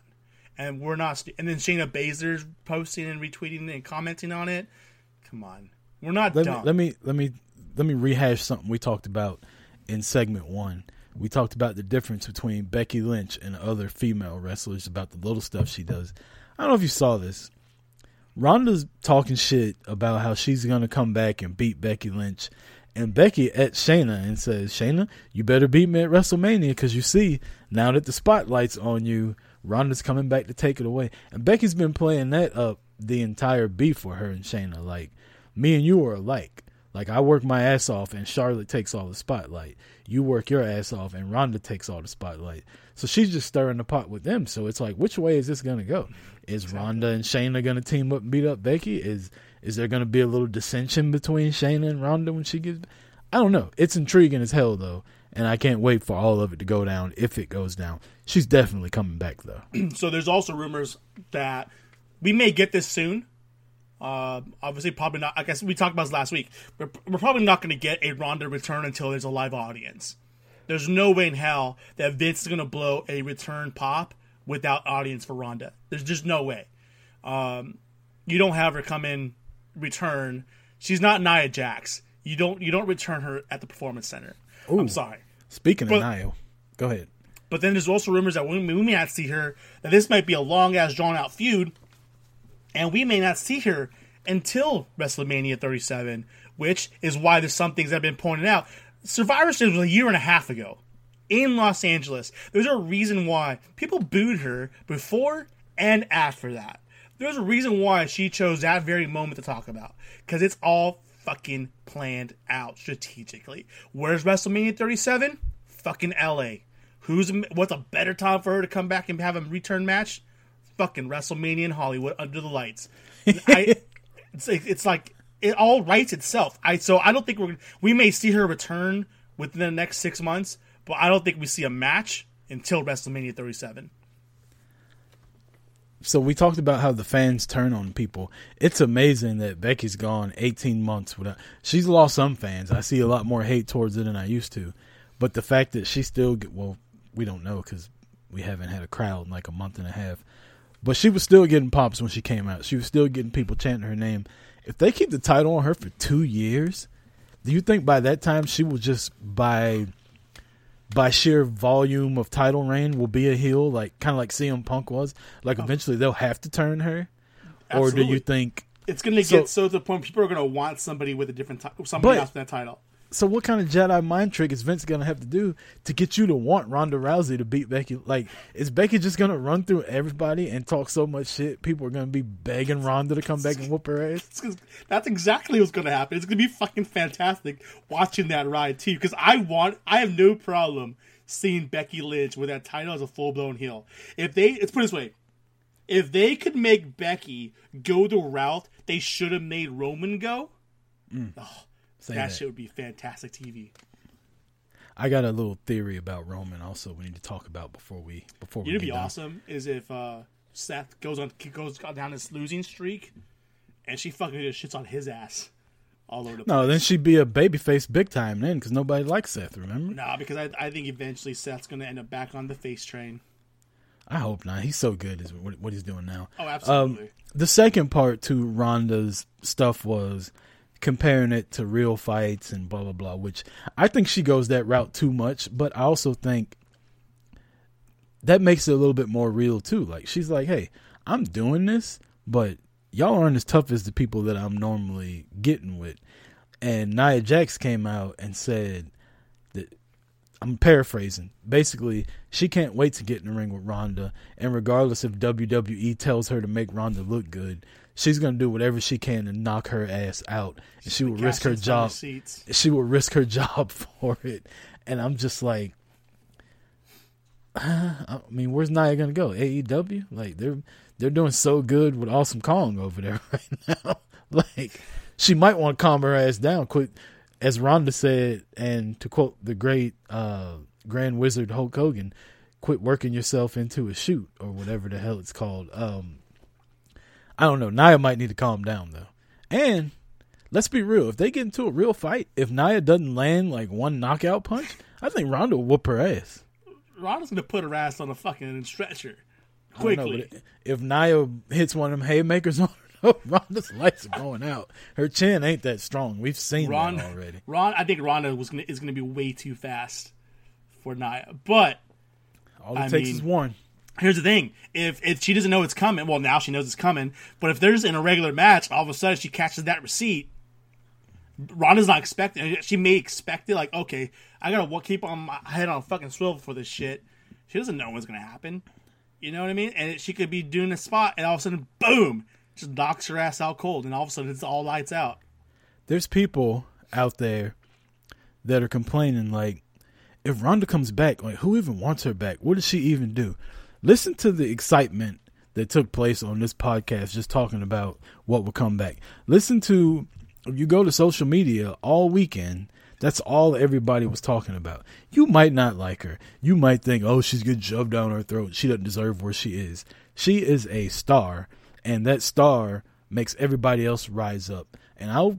and we're not. St- and then Shayna Baszler's posting and retweeting and commenting on it. Come on, we're not let me, let me let me let me rehash something we talked about in segment one. We talked about the difference between Becky Lynch and other female wrestlers about the little stuff she does. I don't know if you saw this. Ronda's talking shit about how she's gonna come back and beat Becky Lynch, and Becky at Shayna and says, "Shayna, you better beat me at WrestleMania because you see now that the spotlight's on you, Ronda's coming back to take it away." And Becky's been playing that up the entire beef for her and Shayna. Like, me and you are alike. Like I work my ass off and Charlotte takes all the spotlight. You work your ass off and Ronda takes all the spotlight. So she's just stirring the pot with them. So it's like, which way is this gonna go? Is Ronda and Shayna gonna team up and beat up Becky? Is is there gonna be a little dissension between Shayna and Ronda when she gets? I don't know. It's intriguing as hell though, and I can't wait for all of it to go down if it goes down. She's definitely coming back though. so there's also rumors that we may get this soon. Uh, obviously, probably not. I guess we talked about this last week. We're, we're probably not going to get a Ronda return until there's a live audience. There's no way in hell that Vince is going to blow a return pop without audience for Ronda. There's just no way. Um, you don't have her come in return. She's not Nia Jax. You don't you don't return her at the performance center. I'm sorry. Speaking But- of Nia, go ahead. But then there's also rumors that we, we may not see her, that this might be a long ass drawn out feud, and we may not see her until WrestleMania 37 which is why there's some things that have been pointed out. Survivor Series was a year and a half ago in Los Angeles. There's a reason why people booed her before and after that. There's a reason why she chose that very moment to talk about because it's all fucking planned out strategically. Where's WrestleMania 37? Fucking LA. Who's what's a better time for her to come back and have a return match? Fucking WrestleMania in Hollywood under the lights. I, it's, it's like it all writes itself. I so I don't think we're we may see her return within the next six months, but I don't think we see a match until WrestleMania 37. So we talked about how the fans turn on people. It's amazing that Becky's gone 18 months without. She's lost some fans. I see a lot more hate towards it than I used to, but the fact that she still get well, we don't know because we haven't had a crowd in like a month and a half. But she was still getting pops when she came out. She was still getting people chanting her name. If they keep the title on her for two years, do you think by that time she will just by by sheer volume of title reign will be a heel, like kind of like CM Punk was? Like oh. eventually they'll have to turn her, or do you think? It's going to So- get so to the point people are going to want somebody with a different ti- somebody But- else with that title. So what kind of Jedi mind trick is Vince gonna have to do to get you to want Ronda Rousey to beat Becky? Like, is Becky just gonna run through everybody and talk so much shit? People are gonna be begging Ronda to come back and whoop her ass. That's exactly what's going to happen. It's going to be fucking fantastic watching that ride too. Because I want, I have no problem seeing Becky Lynch with that title as a full blown heel. If they, let's put it this way, if they could make Becky go the route they should have made Roman go, mm. oh, Say that that. shit would be fantastic TV. I got a little theory about Roman also we need to talk about before we before we. It'd be done. awesome is if uh, Seth goes on goes down this losing streak, and she fucking just shits on his ass all over the place. No, then she'd be a babyface big time then because nobody likes Seth. Remember? Nah, because I, I think eventually Seth's gonna end up back on the face train. I hope not. He's so good is what, what he's doing now. Oh, absolutely. Um, the second part to Ronda's stuff was comparing it to real fights and blah blah blah, which I think she goes that route too much, but I also think that makes it a little bit more real too. Like she's like, "Hey, I'm doing this, but y'all aren't as tough as the people that I'm normally getting with." And Nia Jax came out and said that I'm paraphrasing. Basically, she can't wait to get in the ring with Ronda, and regardless if WWE tells her to make Ronda look good, she's gonna do whatever she can to knock her ass out, and she will risk her job. She will risk her job for it, and I'm just like, I mean, where's Nia gonna go? AEW? Like they're they're doing so good with Awesome Kong over there right now. like she might want to calm her ass down. Quit, as Ronda said, and to quote the great uh, Grand Wizard Hulk Hogan, "Quit working yourself into a shoot or whatever the hell it's called." Um, I don't know. Nia might need to calm down though, and. Let's be real. If they get into a real fight, if Nia doesn't land like one knockout punch, I think Ronda will whoop her ass. Ronda's gonna put her ass on a fucking stretcher don't know, quickly. if Nia hits one of them haymakers on her, Ronda's lights are going out. Her chin ain't that strong. We've seen Ron, that already. Ron, I think Ronda was gonna is gonna be way too fast for Nia. But All it I takes mean- is one. Here's the thing: if if she doesn't know it's coming, well, now she knows it's coming. But if there's in a regular match, all of a sudden she catches that receipt. Ronda's not expecting. She may expect it, like, okay, I gotta keep on my head on a fucking swivel for this shit. She doesn't know what's gonna happen. You know what I mean? And she could be doing a spot, and all of a sudden, boom, just knocks her ass out cold, and all of a sudden it's all lights out. There's people out there that are complaining like, if Ronda comes back, like who even wants her back? What does she even do? Listen to the excitement that took place on this podcast, just talking about what will come back. Listen to if you go to social media all weekend. That's all everybody was talking about. You might not like her. You might think, oh, she's getting shoved down her throat. She doesn't deserve where she is. She is a star, and that star makes everybody else rise up. And I'll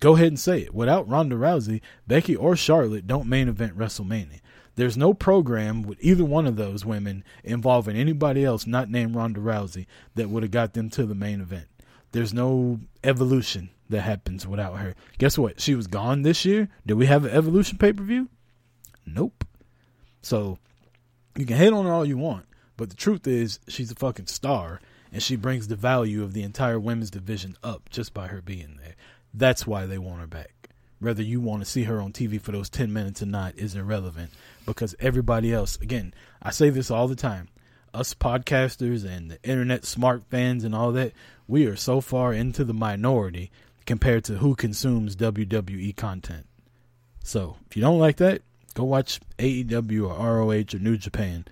go ahead and say it. Without Ronda Rousey, Becky or Charlotte don't main event WrestleMania. There's no program with either one of those women involving anybody else not named Ronda Rousey that would have got them to the main event. There's no evolution that happens without her. Guess what? She was gone this year. Did we have an evolution pay per view? Nope. So you can hate on her all you want, but the truth is she's a fucking star and she brings the value of the entire women's division up just by her being there. That's why they want her back. whether you want to see her on TV for those 10 minutes or not is irrelevant because everybody else, again, I say this all the time. Us podcasters and the internet smart fans and all that, we are so far into the minority compared to who consumes WWE content. So, if you don't like that, go watch AEW or ROH or New Japan.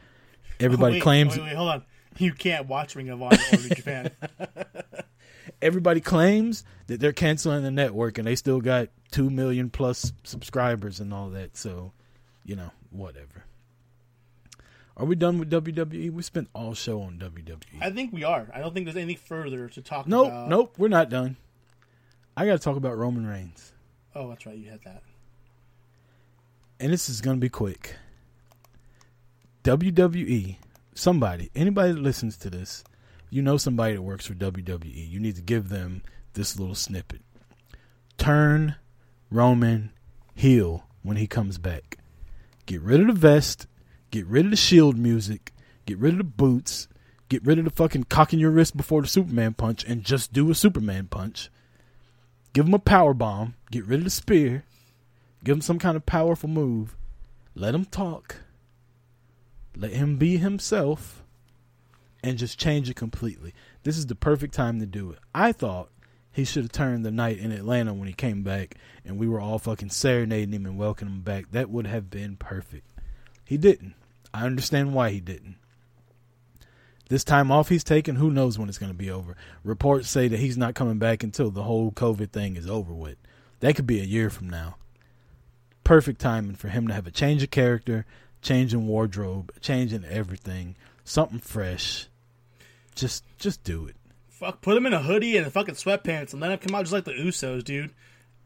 Everybody oh, wait, claims Wait, wait, hold on. You can't watch Ring of Honor or New Japan. everybody claims that they're canceling the network and they still got 2 million plus subscribers and all that. So, you know, whatever. Are we done with WWE? We spent all show on WWE. I think we are. I don't think there's anything further to talk about. Nope, about. nope, we're not done. I got to talk about Roman Reigns. Oh, that's right. You had that. And this is going to be quick. WWE, somebody, anybody that listens to this, you know somebody that works for WWE. You need to give them this little snippet. Turn Roman heel when he comes back. Get rid of the vest, get rid of the shield music, get rid of the boots, get rid of the fucking cocking your wrist before the Superman punch and just do a Superman punch. Give him a power bomb, get rid of the spear, give him some kind of powerful move, let him talk, let him be himself, and just change it completely. This is the perfect time to do it. I thought he should have turned the night in Atlanta when he came back and we were all fucking serenading him and welcoming him back. That would have been perfect. He didn't. I understand why he didn't. This time off he's taken, who knows when it's going to be over. Reports say that he's not coming back until the whole COVID thing is over with. That could be a year from now. Perfect timing for him to have a change of character, change in wardrobe, change in everything, something fresh. Just just do it. Fuck, put him in a hoodie and a fucking sweatpants and let him come out just like the Usos, dude.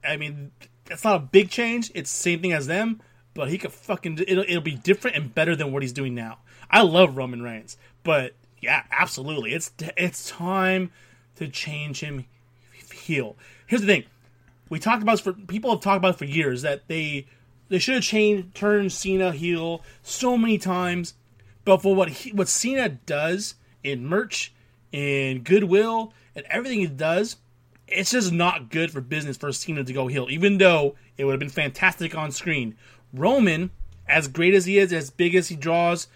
I mean, that's not a big change. It's the same thing as them, but he could fucking it'll it'll be different and better than what he's doing now. I love Roman Reigns, but yeah, absolutely, it's it's time to change him heel. Here's the thing: we talked about for people have talked about for years that they they should have changed turned Cena heel so many times, but for what he, what Cena does in merch, in goodwill, and everything he does, it's just not good for business for Cena to go heel. Even though it would have been fantastic on screen, Roman, as great as he is, as big as he draws,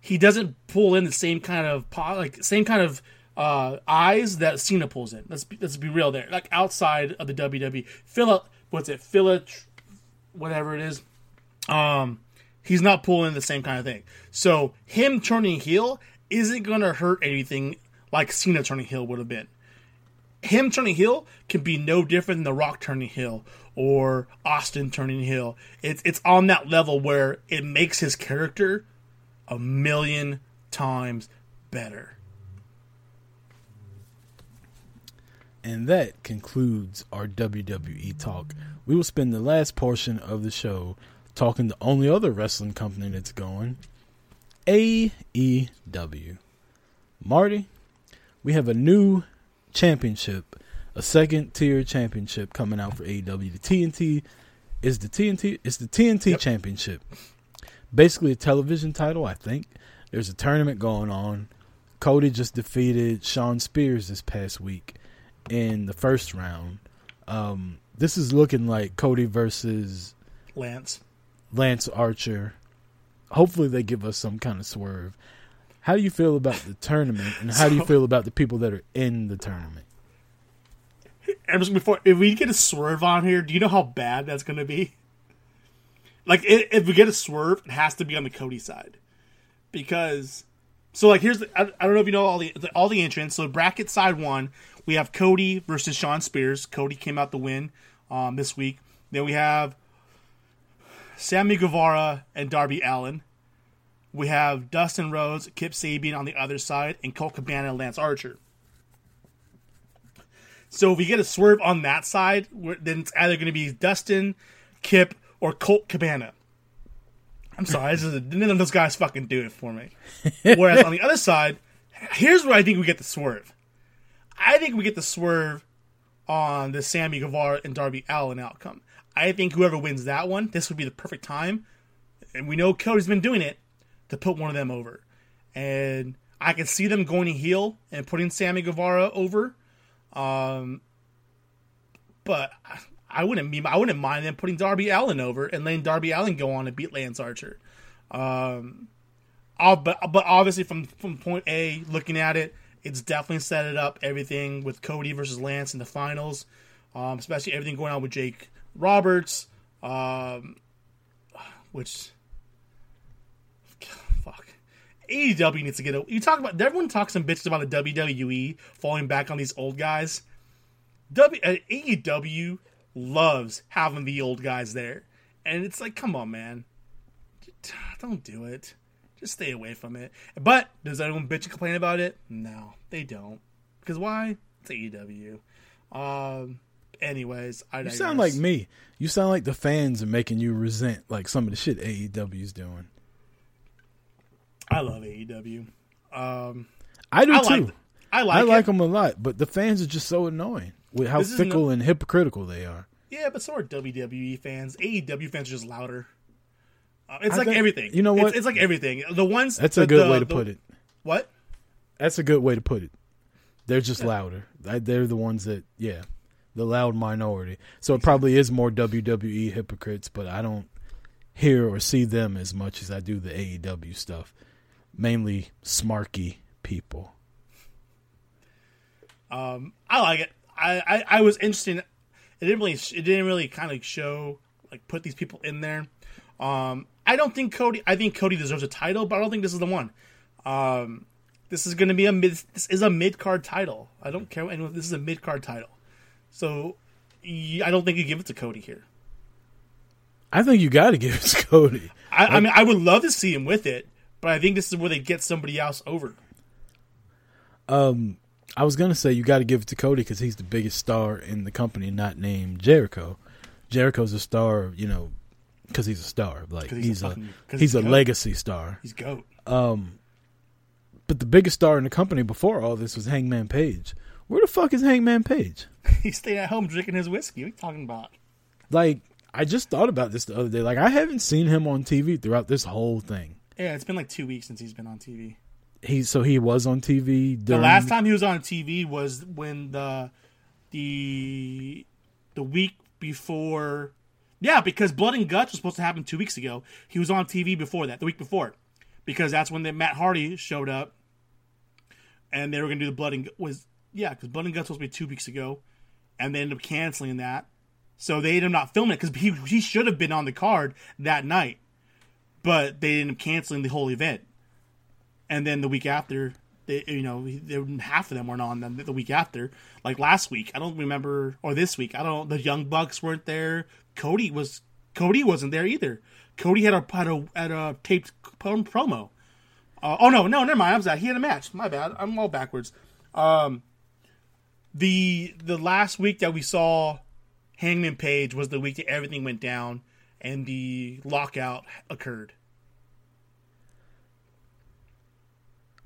he doesn't pull in the same kind of like same kind of uh, eyes that Cena pulls in. Let's be, let's be real there. Like outside of the WWE, Philip, what's it, Philip, whatever it is, um, he's not pulling the same kind of thing. So him turning heel isn't gonna hurt anything like Cena turning heel would have been. Him turning heel can be no different than The Rock turning heel or Austin turning heel. It's it's on that level where it makes his character a million times better. And that concludes our WWE talk. We will spend the last portion of the show talking the only other wrestling company that's going AEW. Marty, we have a new championship, a second tier championship coming out for AEW. The TNT is the TNT it's the TNT Yep. championship. Basically a television title, I think. There's a tournament going on. Cody just defeated Shawn Spears this past week in the first round. Um, this is looking like Cody versus Lance. Lance Archer. Hopefully, they give us some kind of swerve. How do you feel about the tournament, and how do you feel about the people that are in the tournament? Just before, if we get a swerve on here, do you know how bad that's going to be? Like, if we get a swerve, it has to be on the Cody side, because so like here's the, I, I don't know if you know all the, the all the entrants. So bracket side one, we have Cody versus Shawn Spears. Cody came out the win um, this week. Then we have Sammy Guevara and Darby Allin. We have Dustin Rhodes, Kip Sabian on the other side, and Colt Cabana and Lance Archer. So if we get a swerve on that side, then it's either going to be Dustin, Kip, or Colt Cabana. I'm sorry, this is none of those guys fucking do it for me. Whereas on the other side, here's where I think we get the swerve. I think we get the swerve on the Sammy Guevara and Darby Allin outcome. I think whoever wins that one, this would be the perfect time, and we know Cody's been doing it to put one of them over. And I can see them going to heel and putting Sammy Guevara over. Um, but I wouldn't be I wouldn't mind them putting Darby Allin over and letting Darby Allin go on and beat Lance Archer. Um, but but obviously from from point A, looking at it, it's definitely set it up everything with Cody versus Lance in the finals, um, especially everything going on with Jake Roberts, um, which fuck. AEW needs to get a. You talk about everyone talks some bitches about the WWE falling back on these old guys. W uh, AEW loves having the old guys there, and it's like, come on, man, don't do it. Just stay away from it. But does anyone bitch and complain about it? No, they don't. Because why? It's AEW. Um. Anyways, I You sound like me. You sound like the fans are making you resent like some of the shit AEW's doing. I love AEW. Um, I do I too. like. I like. I like it. them a lot, but the fans are just so annoying with how This fickle no- and hypocritical they are. Yeah, but so are WWE fans. AEW fans are just louder. Uh, it's I like think- everything. you know It's- what? It's, like everything. The ones. That's the- a good the- way to the- put it. What? That's a good way to put it. They're just louder. They're the ones that, yeah, the loud minority. So it probably is more WWE hypocrites, but I don't hear or see them as much as I do the AEW stuff. Mainly smarky people. Um, I like it. I, I, I was interested. in- It didn't really. It didn't really kind of show like put these people in there. Um, I don't think Cody. I think Cody deserves a title, but I don't think this is the one. Um, this is going to be a mid. This is a mid card title. I don't care. what anyone. This is a mid card title. So, I don't think you give it to Cody here. I think you got to give it to Cody. I, I mean, I would love to see him with it, but I think this is where they get somebody else over. Um, I was gonna say you got to give it to Cody because he's the biggest star in the company, not named Jericho. Jericho's a star, you know, because he's a star. Like he's, he's a fucking- he's he's a a goat. legacy star. He's goat. Um, but the biggest star in the company before all this was Hangman Page. Where the fuck is Hangman Page? He's staying at home drinking his whiskey. What are you talking about? Like, I just thought about this the other day. Like, I haven't seen him on TV throughout this whole thing. Yeah, it's been like two weeks since he's been on TV. He so he was on TV. The last time he was on TV was when the the the week before. Yeah, because Blood and Guts was supposed to happen two weeks ago. He was on TV before that, the week before, because that's when the Matt Hardy showed up, and they were gonna do the Blood and was yeah, because Blood and Guts was supposed to be two weeks ago, and they ended up canceling that. So they ended up not filming it because he he should have been on the card that night, but they ended up canceling the whole event. And then the week after they you know they, half of them weren't on them the week after like last week. I don't remember or this week. I don't the young bucks weren't there. Cody was cody wasn't there either. Cody had a had a, had a taped promo. Uh, oh no no never mind. I'm sorry. He had a match. My bad. I'm all backwards. Um the the last week that we saw hangman page was the week that everything went down and the lockout occurred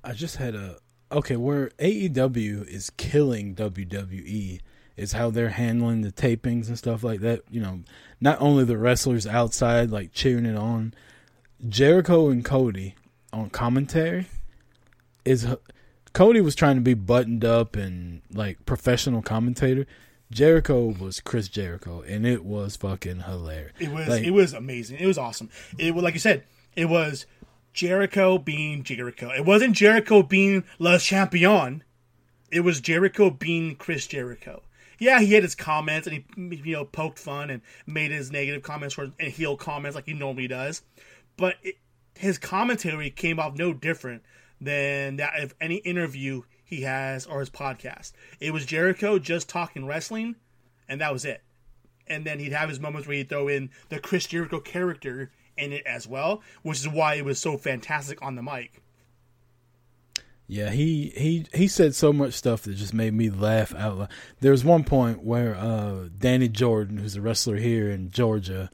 I just had a okay. Where AEW is killing WWE is how they're handling the tapings and stuff like that. You know, not only the wrestlers outside like cheering it on, Jericho and Cody on commentary is Cody was trying to be buttoned up and like professional commentator. Jericho was Chris Jericho, and it was fucking hilarious. It was Like, it was amazing. It was awesome. It was like you said, it was Jericho being Jericho. It wasn't Jericho being Le Champion. It was Jericho being Chris Jericho. Yeah, he had his comments and he you know poked fun and made his negative comments or and heel comments like he normally does, but it, his commentary came off no different than that of any interview he has or his podcast. It was Jericho just talking wrestling, and that was it and then he'd have his moments where he'd throw in the Chris Jericho character in it as well, which is why it was so fantastic on the mic. Yeah, he he he said so much stuff that just made me laugh out loud. There was one point where uh, Danny Jordan, who's a wrestler here in Georgia,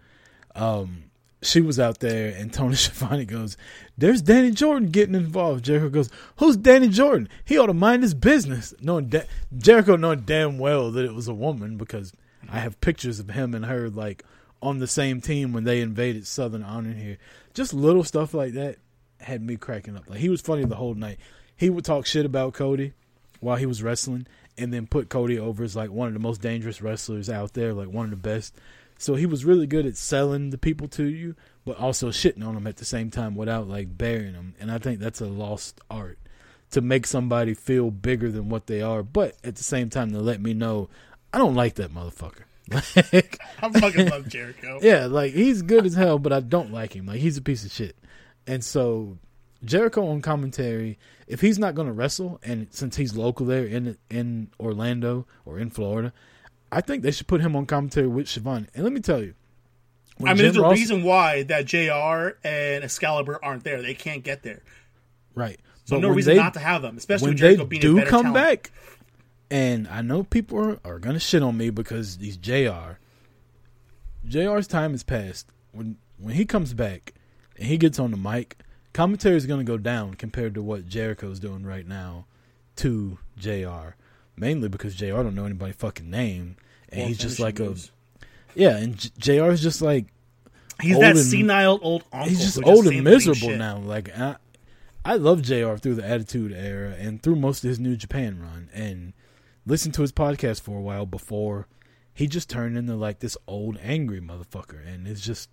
um, she was out there, and Tony Schiavone goes, "There's Danny Jordan getting involved." Jericho goes, "Who's Danny Jordan? He ought to mind his business." Knowing da- Jericho knowing damn well that it was a woman because I have pictures of him and her like on the same team when they invaded Southern Honor here. Just little stuff like that had me cracking up. Like he was funny the whole night. He would talk shit about Cody while he was wrestling, and then put Cody over as like one of the most dangerous wrestlers out there, like one of the best. So he was really good at selling the people to you, but also shitting on them at the same time without like burying them. And I think that's a lost art to make somebody feel bigger than what they are, but at the same time to let me know I don't like that motherfucker. Like, I fucking love Jericho. yeah, like he's good as hell, but I don't like him. Like he's a piece of shit. And so Jericho on commentary, if he's not going to wrestle, and since he's local there in in Orlando or in Florida, I think they should put him on commentary with Schiavone. And let me tell you, I mean, Jim there's a Ross- reason why that JR and Excalibur aren't there. They can't get there. right? So But no reason they- not to have them, especially when with Jericho they being do come talent. back, and I know people are, are gonna shit on me because he's Jr. Jr's time has passed. When when he comes back and he gets on the mic, commentary is gonna go down compared to what Jericho's doing right now to Jr. Mainly because Jr. don't know anybody fucking name, and Or he's just like moves. a yeah, and J- Jr. is just like He's that and- senile old uncle. he's just old saying and miserable now. Like I, I love Jr. through the Attitude Era and through most of his New Japan run, and listened to his podcast for a while before he just turned into like this old angry motherfucker, and it's just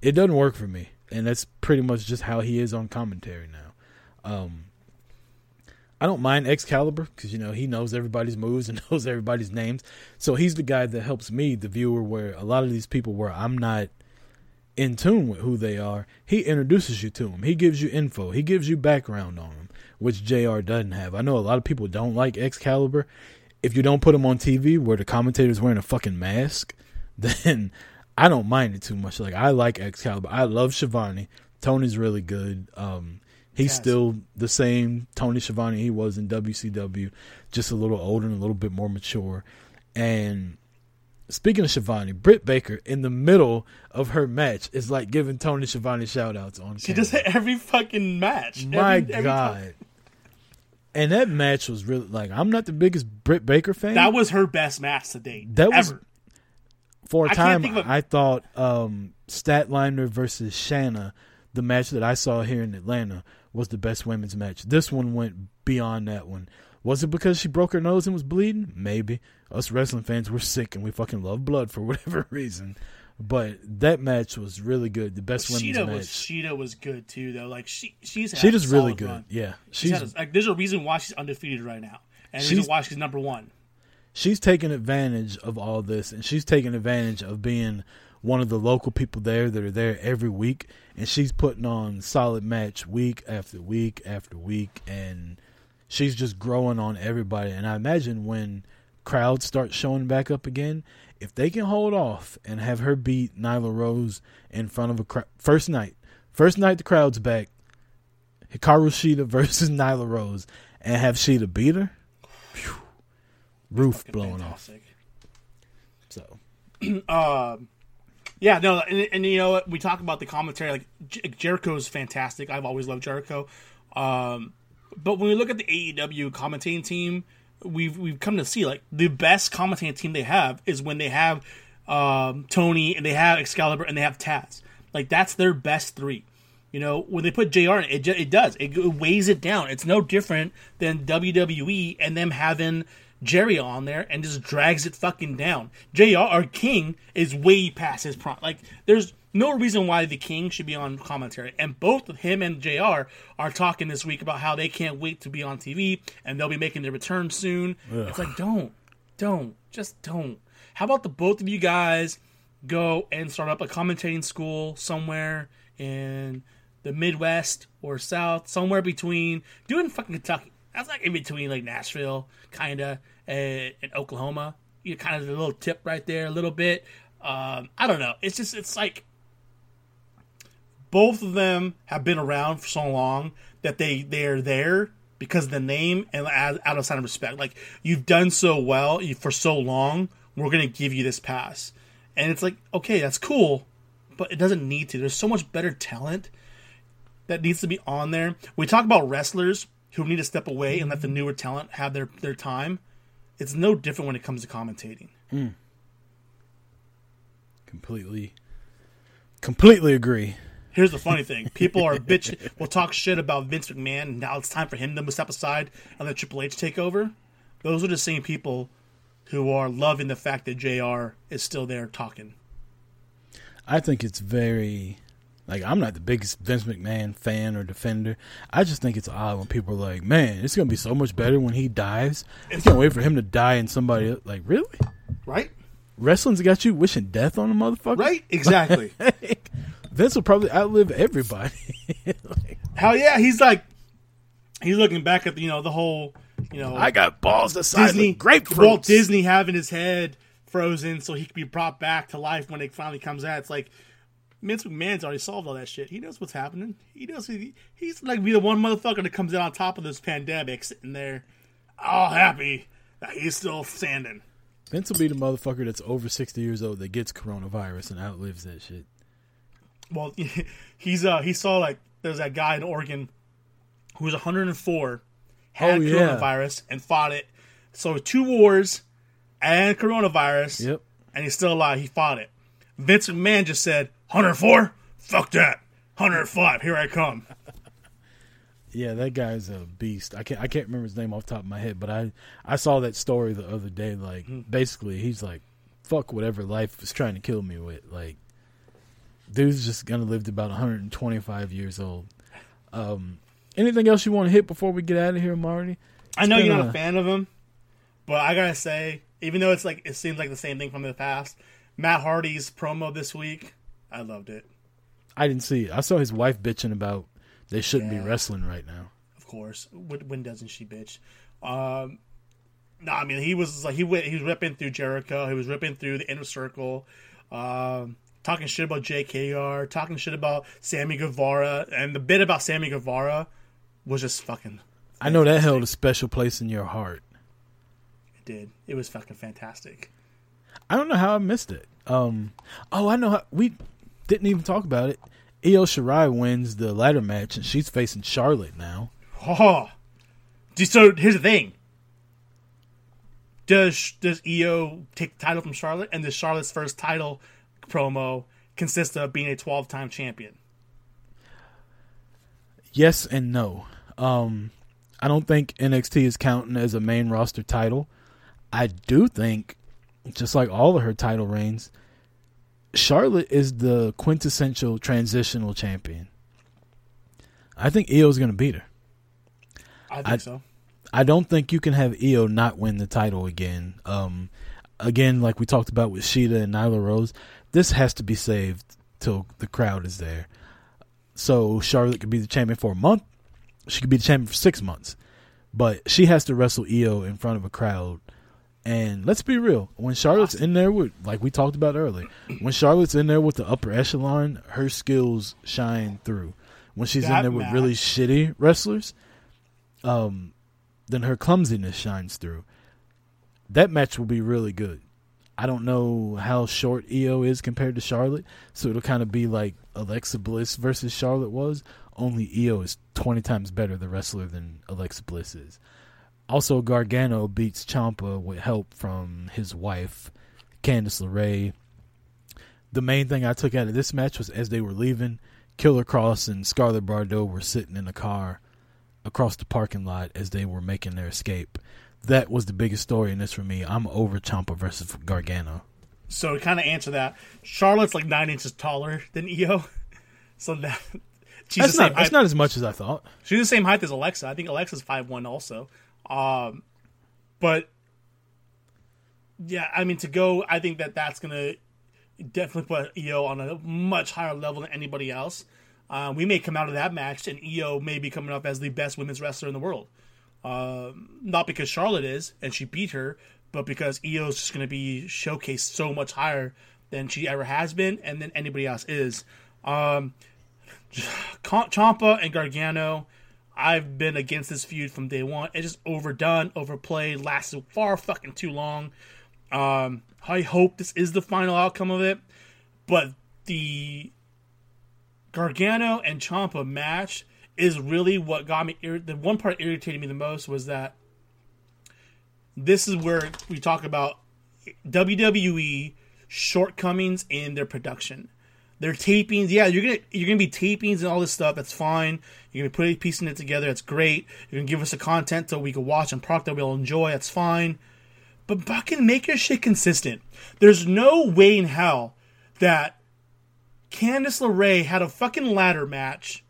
it doesn't work for me, and that's pretty much just how he is on commentary now. Um, I don't mind Excalibur because you know he knows everybody's moves and knows everybody's names, so he's the guy that helps me, the viewer, where a lot of these people where I'm not in tune with who they are, he introduces you to them. He gives you info. He gives you background on them, which JR doesn't have. I know a lot of people don't like Excalibur. If you don't put him on TV where the commentator's wearing a fucking mask, then I don't mind it too much. Like I like Excalibur. I love Schiavone. Tony's really good. Um, he's Yes. still the same Tony Schiavone he was in WCW, just a little older and a little bit more mature. And speaking of Schiavone, Britt Baker in the middle of her match is like giving Tony Schiavone shout outs on She camera. does it every fucking match. My Every- every God. time. And that match was really like I'm not the biggest Britt Baker fan. That was her best match to date. That was- ever. for a I time think of a- I thought um Statlander versus Shanna, the match that I saw here in Atlanta, was the best women's match. This one went beyond that one. Was it because she broke her nose and was bleeding? Maybe. Us wrestling fans were sick and we fucking love blood for whatever reason. But that match was really good. The best women's Shida match. was Shida was good too though. Like she she's a really good. run. Yeah. She's She's a, like there's a reason why she's undefeated right now, and there's a why she's number one. she's taking advantage of all this and she's taking advantage of being one of the local people there that are there every week and she's putting on solid match week after week after week and she's just growing on everybody. And i imagine when crowds start showing back up again if they can hold off and have her beat nyla rose in front of a crowd first night first night the crowd's back hikaru shida versus nyla rose and have shida beat her? Phew. roof blowing off. so. Um, yeah, no, and, and you know? We talk about the commentary. Like J- Jericho is fantastic. I've always loved Jericho. Um, but when we look at the AEW commentating team, we've we've come to see like the best commentating team they have is when they have um, Tony and they have Excalibur and they have Taz. Like that's their best three. You know, when they put JR in, it, it does. It weighs it down. It's no different than WWE and them having Jerry on there and just drags it fucking down. JR, our King, is way past his prime. Like, there's no reason why the King should be on commentary. And both of him and JR are talking this week about how they can't wait to be on TV and they'll be making their return soon. It's like, don't, don't, just don't. How about the both of you guys go and start up a commentating school somewhere in the Midwest or South, somewhere between do it in fucking Kentucky. That's like in between like Nashville, kinda, and, and Oklahoma. You kind of a little tip right there, a little bit. Um, I don't know. It's just it's like both of them have been around for so long that they they're there because the name and out out of sign of respect. Like you've done so well for so long, we're gonna give you this pass, and it's like okay, that's cool, but it doesn't need to. There's so much better talent that needs to be on there. We talk about wrestlers who need to step away and let the newer talent have their their time. It's no different when it comes to commentating. Hmm. completely completely agree Here's the funny thing: people are bitch will talk shit about Vince McMahon, and now it's time for him to step aside and let Triple H take over. those are the same people who are loving the fact that JR is still there talking. I think it's very like I'm not the biggest Vince McMahon fan or defender. I just think it's odd when people are like, "Man, it's gonna be so much better when he dies." I can't wait for him to die and somebody else. like really. Right? Wrestling's got you wishing death on a motherfucker. Right? Exactly. Vince will probably outlive everybody. Like, Hell yeah, he's like he's looking back at the, you know the whole you know I got balls the size Disney of grapefruits. Walt Disney having his head frozen so he could be brought back to life when it finally comes out. It's like Vince McMahon's already solved all that shit. He knows what's happening. He knows he, he's like be the one motherfucker that comes out on top of this pandemic, sitting there all happy that he's still standing. Vince will be the motherfucker that's over sixty years old that gets coronavirus and outlives that shit. Well, he's uh he saw like there's that guy in Oregon who was 104 had Oh, yeah. coronavirus and fought it. So two wars and coronavirus. Yep. and he's still alive. He fought it. Vince McMahon just said, 104? Fuck that. 105. Here I come. Yeah, that guy's a beast. I can't I can't remember his name off the top of my head, but I I saw that story the other day. Like Hmm. basically, he's like, "Fuck whatever life is trying to kill me with." Like, dude's just gonna live to about 125 years old. Um, anything else you want to hit before we get out of here, Marty? I know you're not a- a fan of him, but I gotta say, even though it's like it seems like the same thing from the past, Matt Hardy's promo this week, I loved it. I didn't see it. I saw his wife bitching about they shouldn't Yeah. be wrestling right now. Of course, when, when doesn't she, bitch? Um, no, I mean he was like he went, he was ripping through Jericho, he was ripping through the inner circle, um, talking shit about JKR, talking shit about Sammy Guevara, and the bit about Sammy Guevara was just fucking. I know that held a special place in your heart. It did. It was fucking fantastic. I don't know how I missed it. Um, oh, I know how we didn't even talk about it. Io Shirai wins the ladder match, and she's facing Charlotte now. Oh, so here's the thing. Does does Io take the title from Charlotte, and does Charlotte's first title promo consist of being a 12 time champion? Yes and no. Um, I don't think NXT is counting as a main roster title. I do think, just like all of her title reigns, Charlotte is the quintessential transitional champion. I think Io's going to beat her. I think I- so. I don't think you can have Io not win the title again. Um, again, like we talked about with Shida and Nyla Rose, this has to be saved till the crowd is there. So Charlotte could be the champion for a month. She could be the champion for six months, but she has to wrestle Io in front of a crowd. And let's be real, when Charlotte's in there with, like we talked about earlier, when Charlotte's in there with the upper echelon, her skills shine through. When she's in That there with really shitty wrestlers, um, then her clumsiness shines through. That match will be really good. I don't know how short Io is compared to Charlotte, so it'll kind of be like Alexa Bliss versus Charlotte was. Only Io is 20 times better the wrestler than Alexa Bliss is. Also, Gargano beats Ciampa with help from his wife, Candice LeRae. The main thing I took out of this match was as they were leaving, Killer Kross and Scarlett Bordeaux were sitting in a car across the parking lot as they were making their escape. That was the biggest story in this for me. I'm over Ciampa versus Gargano. So to kind of answer that, Charlotte's like nine inches taller than Io, so that she's That's not that's height. not as much as I thought. She's the same height as Alexa. I think Alexa's five one also. Um, but yeah, I mean to go, I think that that's gonna definitely put Io on a much higher level than anybody else. Uh, we may come out of that match and Io may be coming up as the best women's wrestler in the world. Um, not because Charlotte is and she beat her, but because Io is just going to be showcased so much higher than she ever has been and than anybody else is. Um, Ciampa and Gargano, I've been against this feud from day one. It's just overdone, overplayed, lasted far fucking too long. Um, I hope this is the final outcome of it, but the Gargano and Ciampa match is really what got me. Ir- the one part irritated me the most was that this is where we talk about WWE shortcomings in their production. They're tapings. Yeah, you're gonna you're gonna be tapings and all this stuff. That's fine. You're gonna be putting piecing it together. That's great. You're gonna give us the content so we can watch and product that we'll enjoy. That's fine. But fucking make your shit consistent. There's no way in hell that Candice LeRae had a fucking ladder match,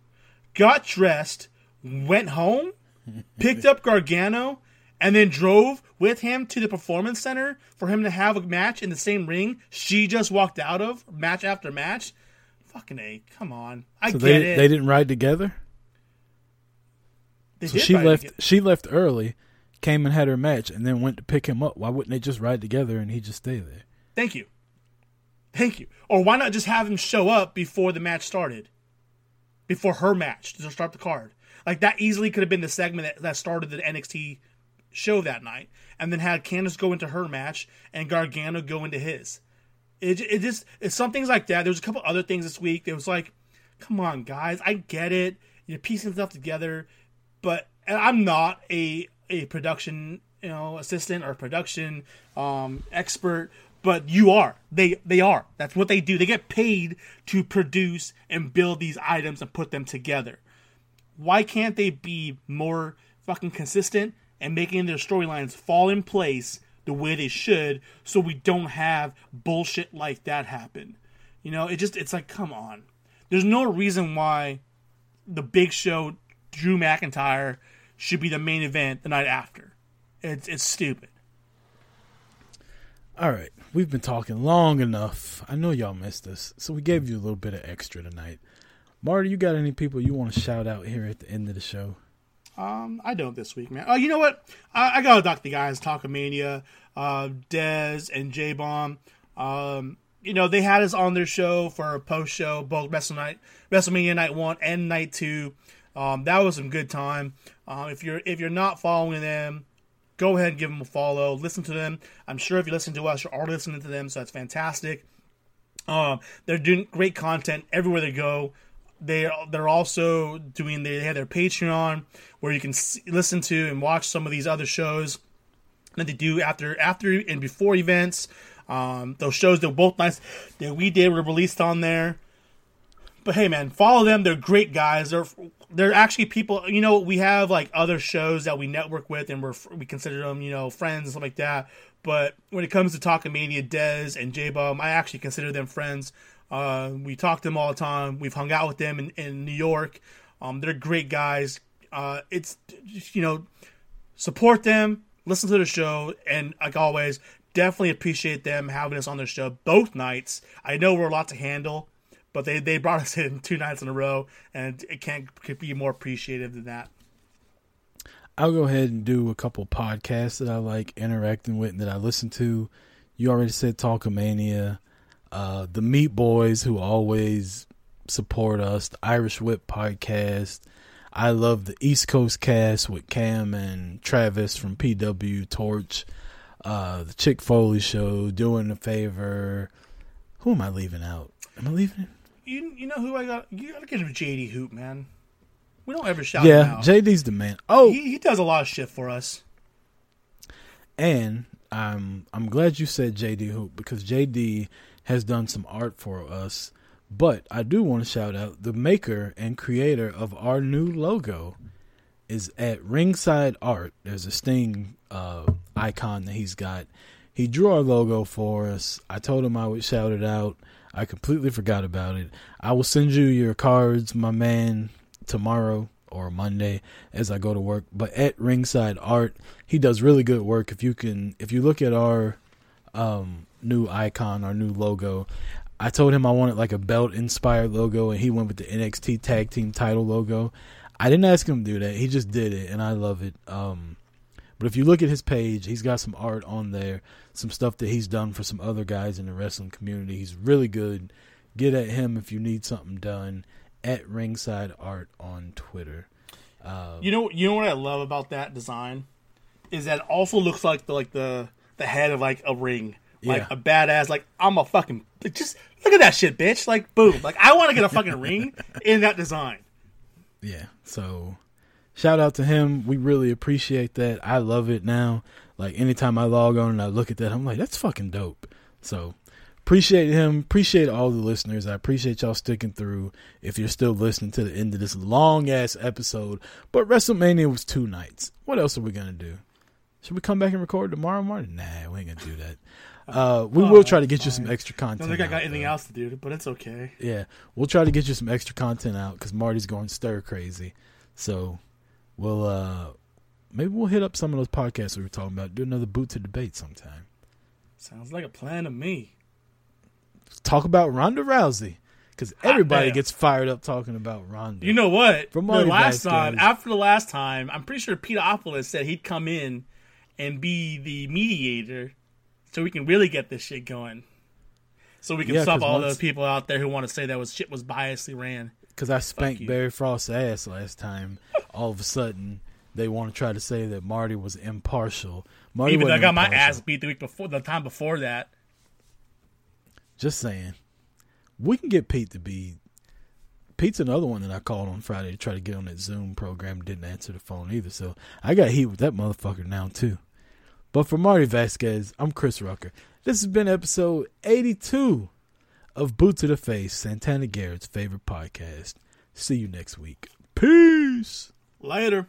got dressed, went home, picked up Gargano, and then drove with him to the performance center for him to have a match in the same ring she just walked out of match after match. Fucking a, come on. I So get they it. they didn't ride together. They So she left. together. She left early, came and had her match, and then went to pick him up. Why wouldn't they just ride together and he just stay there? Thank you. Thank you. Or why not just have him show up before the match started? Before her match to start the card. Like that easily could have been the segment that, that started the NXT show that night. And then had Candice go into her match and Gargano go into his. It, it just it's some things like that. There was a couple other things this week. It was like, come on, guys, I get it. You're piecing stuff together, but I'm not a a production you know assistant or production um, expert, but you are. They they are. That's what they do. They get paid to produce and build these items and put them together. Why can't they be more fucking consistent and making their storylines fall in place the way they should so we don't have bullshit like that happen? You know, it just it's like come on. There's no reason why the big show Drew McIntyre should be the main event the night after. It's it's stupid. All right, we've been talking long enough. I know y'all missed us, so we gave you a little bit of extra tonight. Marty, you got any people you want to shout out here at the end of the show? Um, I don't this week, man. Oh, you know what? I, I gotta talk the guys, Talkamania, uh, Dez and J Bomb. Um, you know they had us on their show for a post show, both Wrestle Night, WrestleMania Night One and Night Two. Um, that was some good time. Um, if you're if you're not following them, go ahead and give them a follow. Listen to them. I'm sure if you listen to us, you're already listening to them, so that's fantastic. Um, they're doing great content everywhere they go. They they're also doing they have their Patreon where you can see, listen to and watch some of these other shows that they do after after and before events. Um, those shows they're both nice that we did were released on there. But hey, man, follow them. They're great guys. They're they're actually people. You know, we have like other shows that we network with, and we're we consider them you know friends and stuff like that. But when it comes to Talkamania, Dez and J Bomb, I actually consider them friends. Uh, we talk to them all the time. We've hung out with them in, in New York. Um, they're great guys. Uh, it's you know support them, listen to the show, and like always, definitely appreciate them having us on their show both nights. I know we're a lot to handle, but they, they brought us in two nights in a row, and it can't could be more appreciative than that. I'll go ahead and do a couple podcasts that I like interacting with and that I listen to. You already said Talkamania, uh, the Meat Boys who always support us, the Irish Whip podcast. I love the East Coast cast with Cam and Travis from PW Torch, uh, the Chick Foley show, doing a favor. Who am I leaving out? Am I leaving? You you know who I got? You gotta get him JD Hoop, man. We don't ever shout him Yeah, out. JD's the man. Oh, he, he does a lot of shit for us. And I'm I'm glad you said JD Hoop because JD has done some art for us. But I do want to shout out the maker and creator of our new logo is at Ringside Art. There's a Sting uh, icon that he's got. He drew our logo for us. I told him I would shout it out. I completely forgot about it. I will send you your cards, my man, tomorrow or Monday as I go to work. But at Ringside Art, he does really good work. If you can, if you look at our um, new icon, our new logo, I told him I wanted like a belt inspired logo, and he went with the NXT Tag Team Title logo. I didn't ask him to do that; he just did it, and I love it. Um, but if you look at his page, he's got some art on there, some stuff that he's done for some other guys in the wrestling community. He's really good. Get at him if you need something done at Ringside Art on Twitter. Uh, You know you know what I love about that design is that it also looks like the like the the head of like a ring. Like Yeah. a badass, like I'm a fucking just look at that shit, bitch. Like boom. Like I want to get a fucking ring in that design. Yeah. So shout out to him. We really appreciate that. I love it now. Like anytime I log on and I look at that, I'm like, that's fucking dope. So appreciate him. Appreciate all the listeners. I appreciate y'all sticking through. If you're still listening to the end of this long ass episode, but WrestleMania was two nights. What else are we gonna do? Should we come back and record tomorrow morning? Nah, we ain't gonna do that. Uh, we will try to get you some extra content. I don't think I out, got anything though. else to do, but it's okay. Yeah, we'll try to get you some extra content out because Marty's going stir crazy. So we'll uh maybe we'll hit up some of those podcasts we were talking about. Do another boot to debate sometime. Sounds like a plan to me. Talk about Ronda Rousey because everybody gets fired up talking about Ronda. You know what? From the last time, after the last time, I'm pretty sure Peteropolis said he'd come in and be the mediator, so we can really get this shit going. So we can Yeah, stop all once- those people out there who want to say that was shit was biasly ran. because I spanked. Barry Frost's ass last time. All of a sudden, they want to try to say that Marty was impartial. Marty Even though I got my ass beat the week before, the time before that. Just saying. We can get Pete to be. Pete's another one that I called on Friday to try to get on that Zoom program. Didn't answer the phone either. So I got heat with that motherfucker now, too. But for Marty Vasquez, I'm Chris Rucker. This has been episode 82 of Boot to the Face, Santana Garrett's favorite podcast. See you next week. Peace. Later.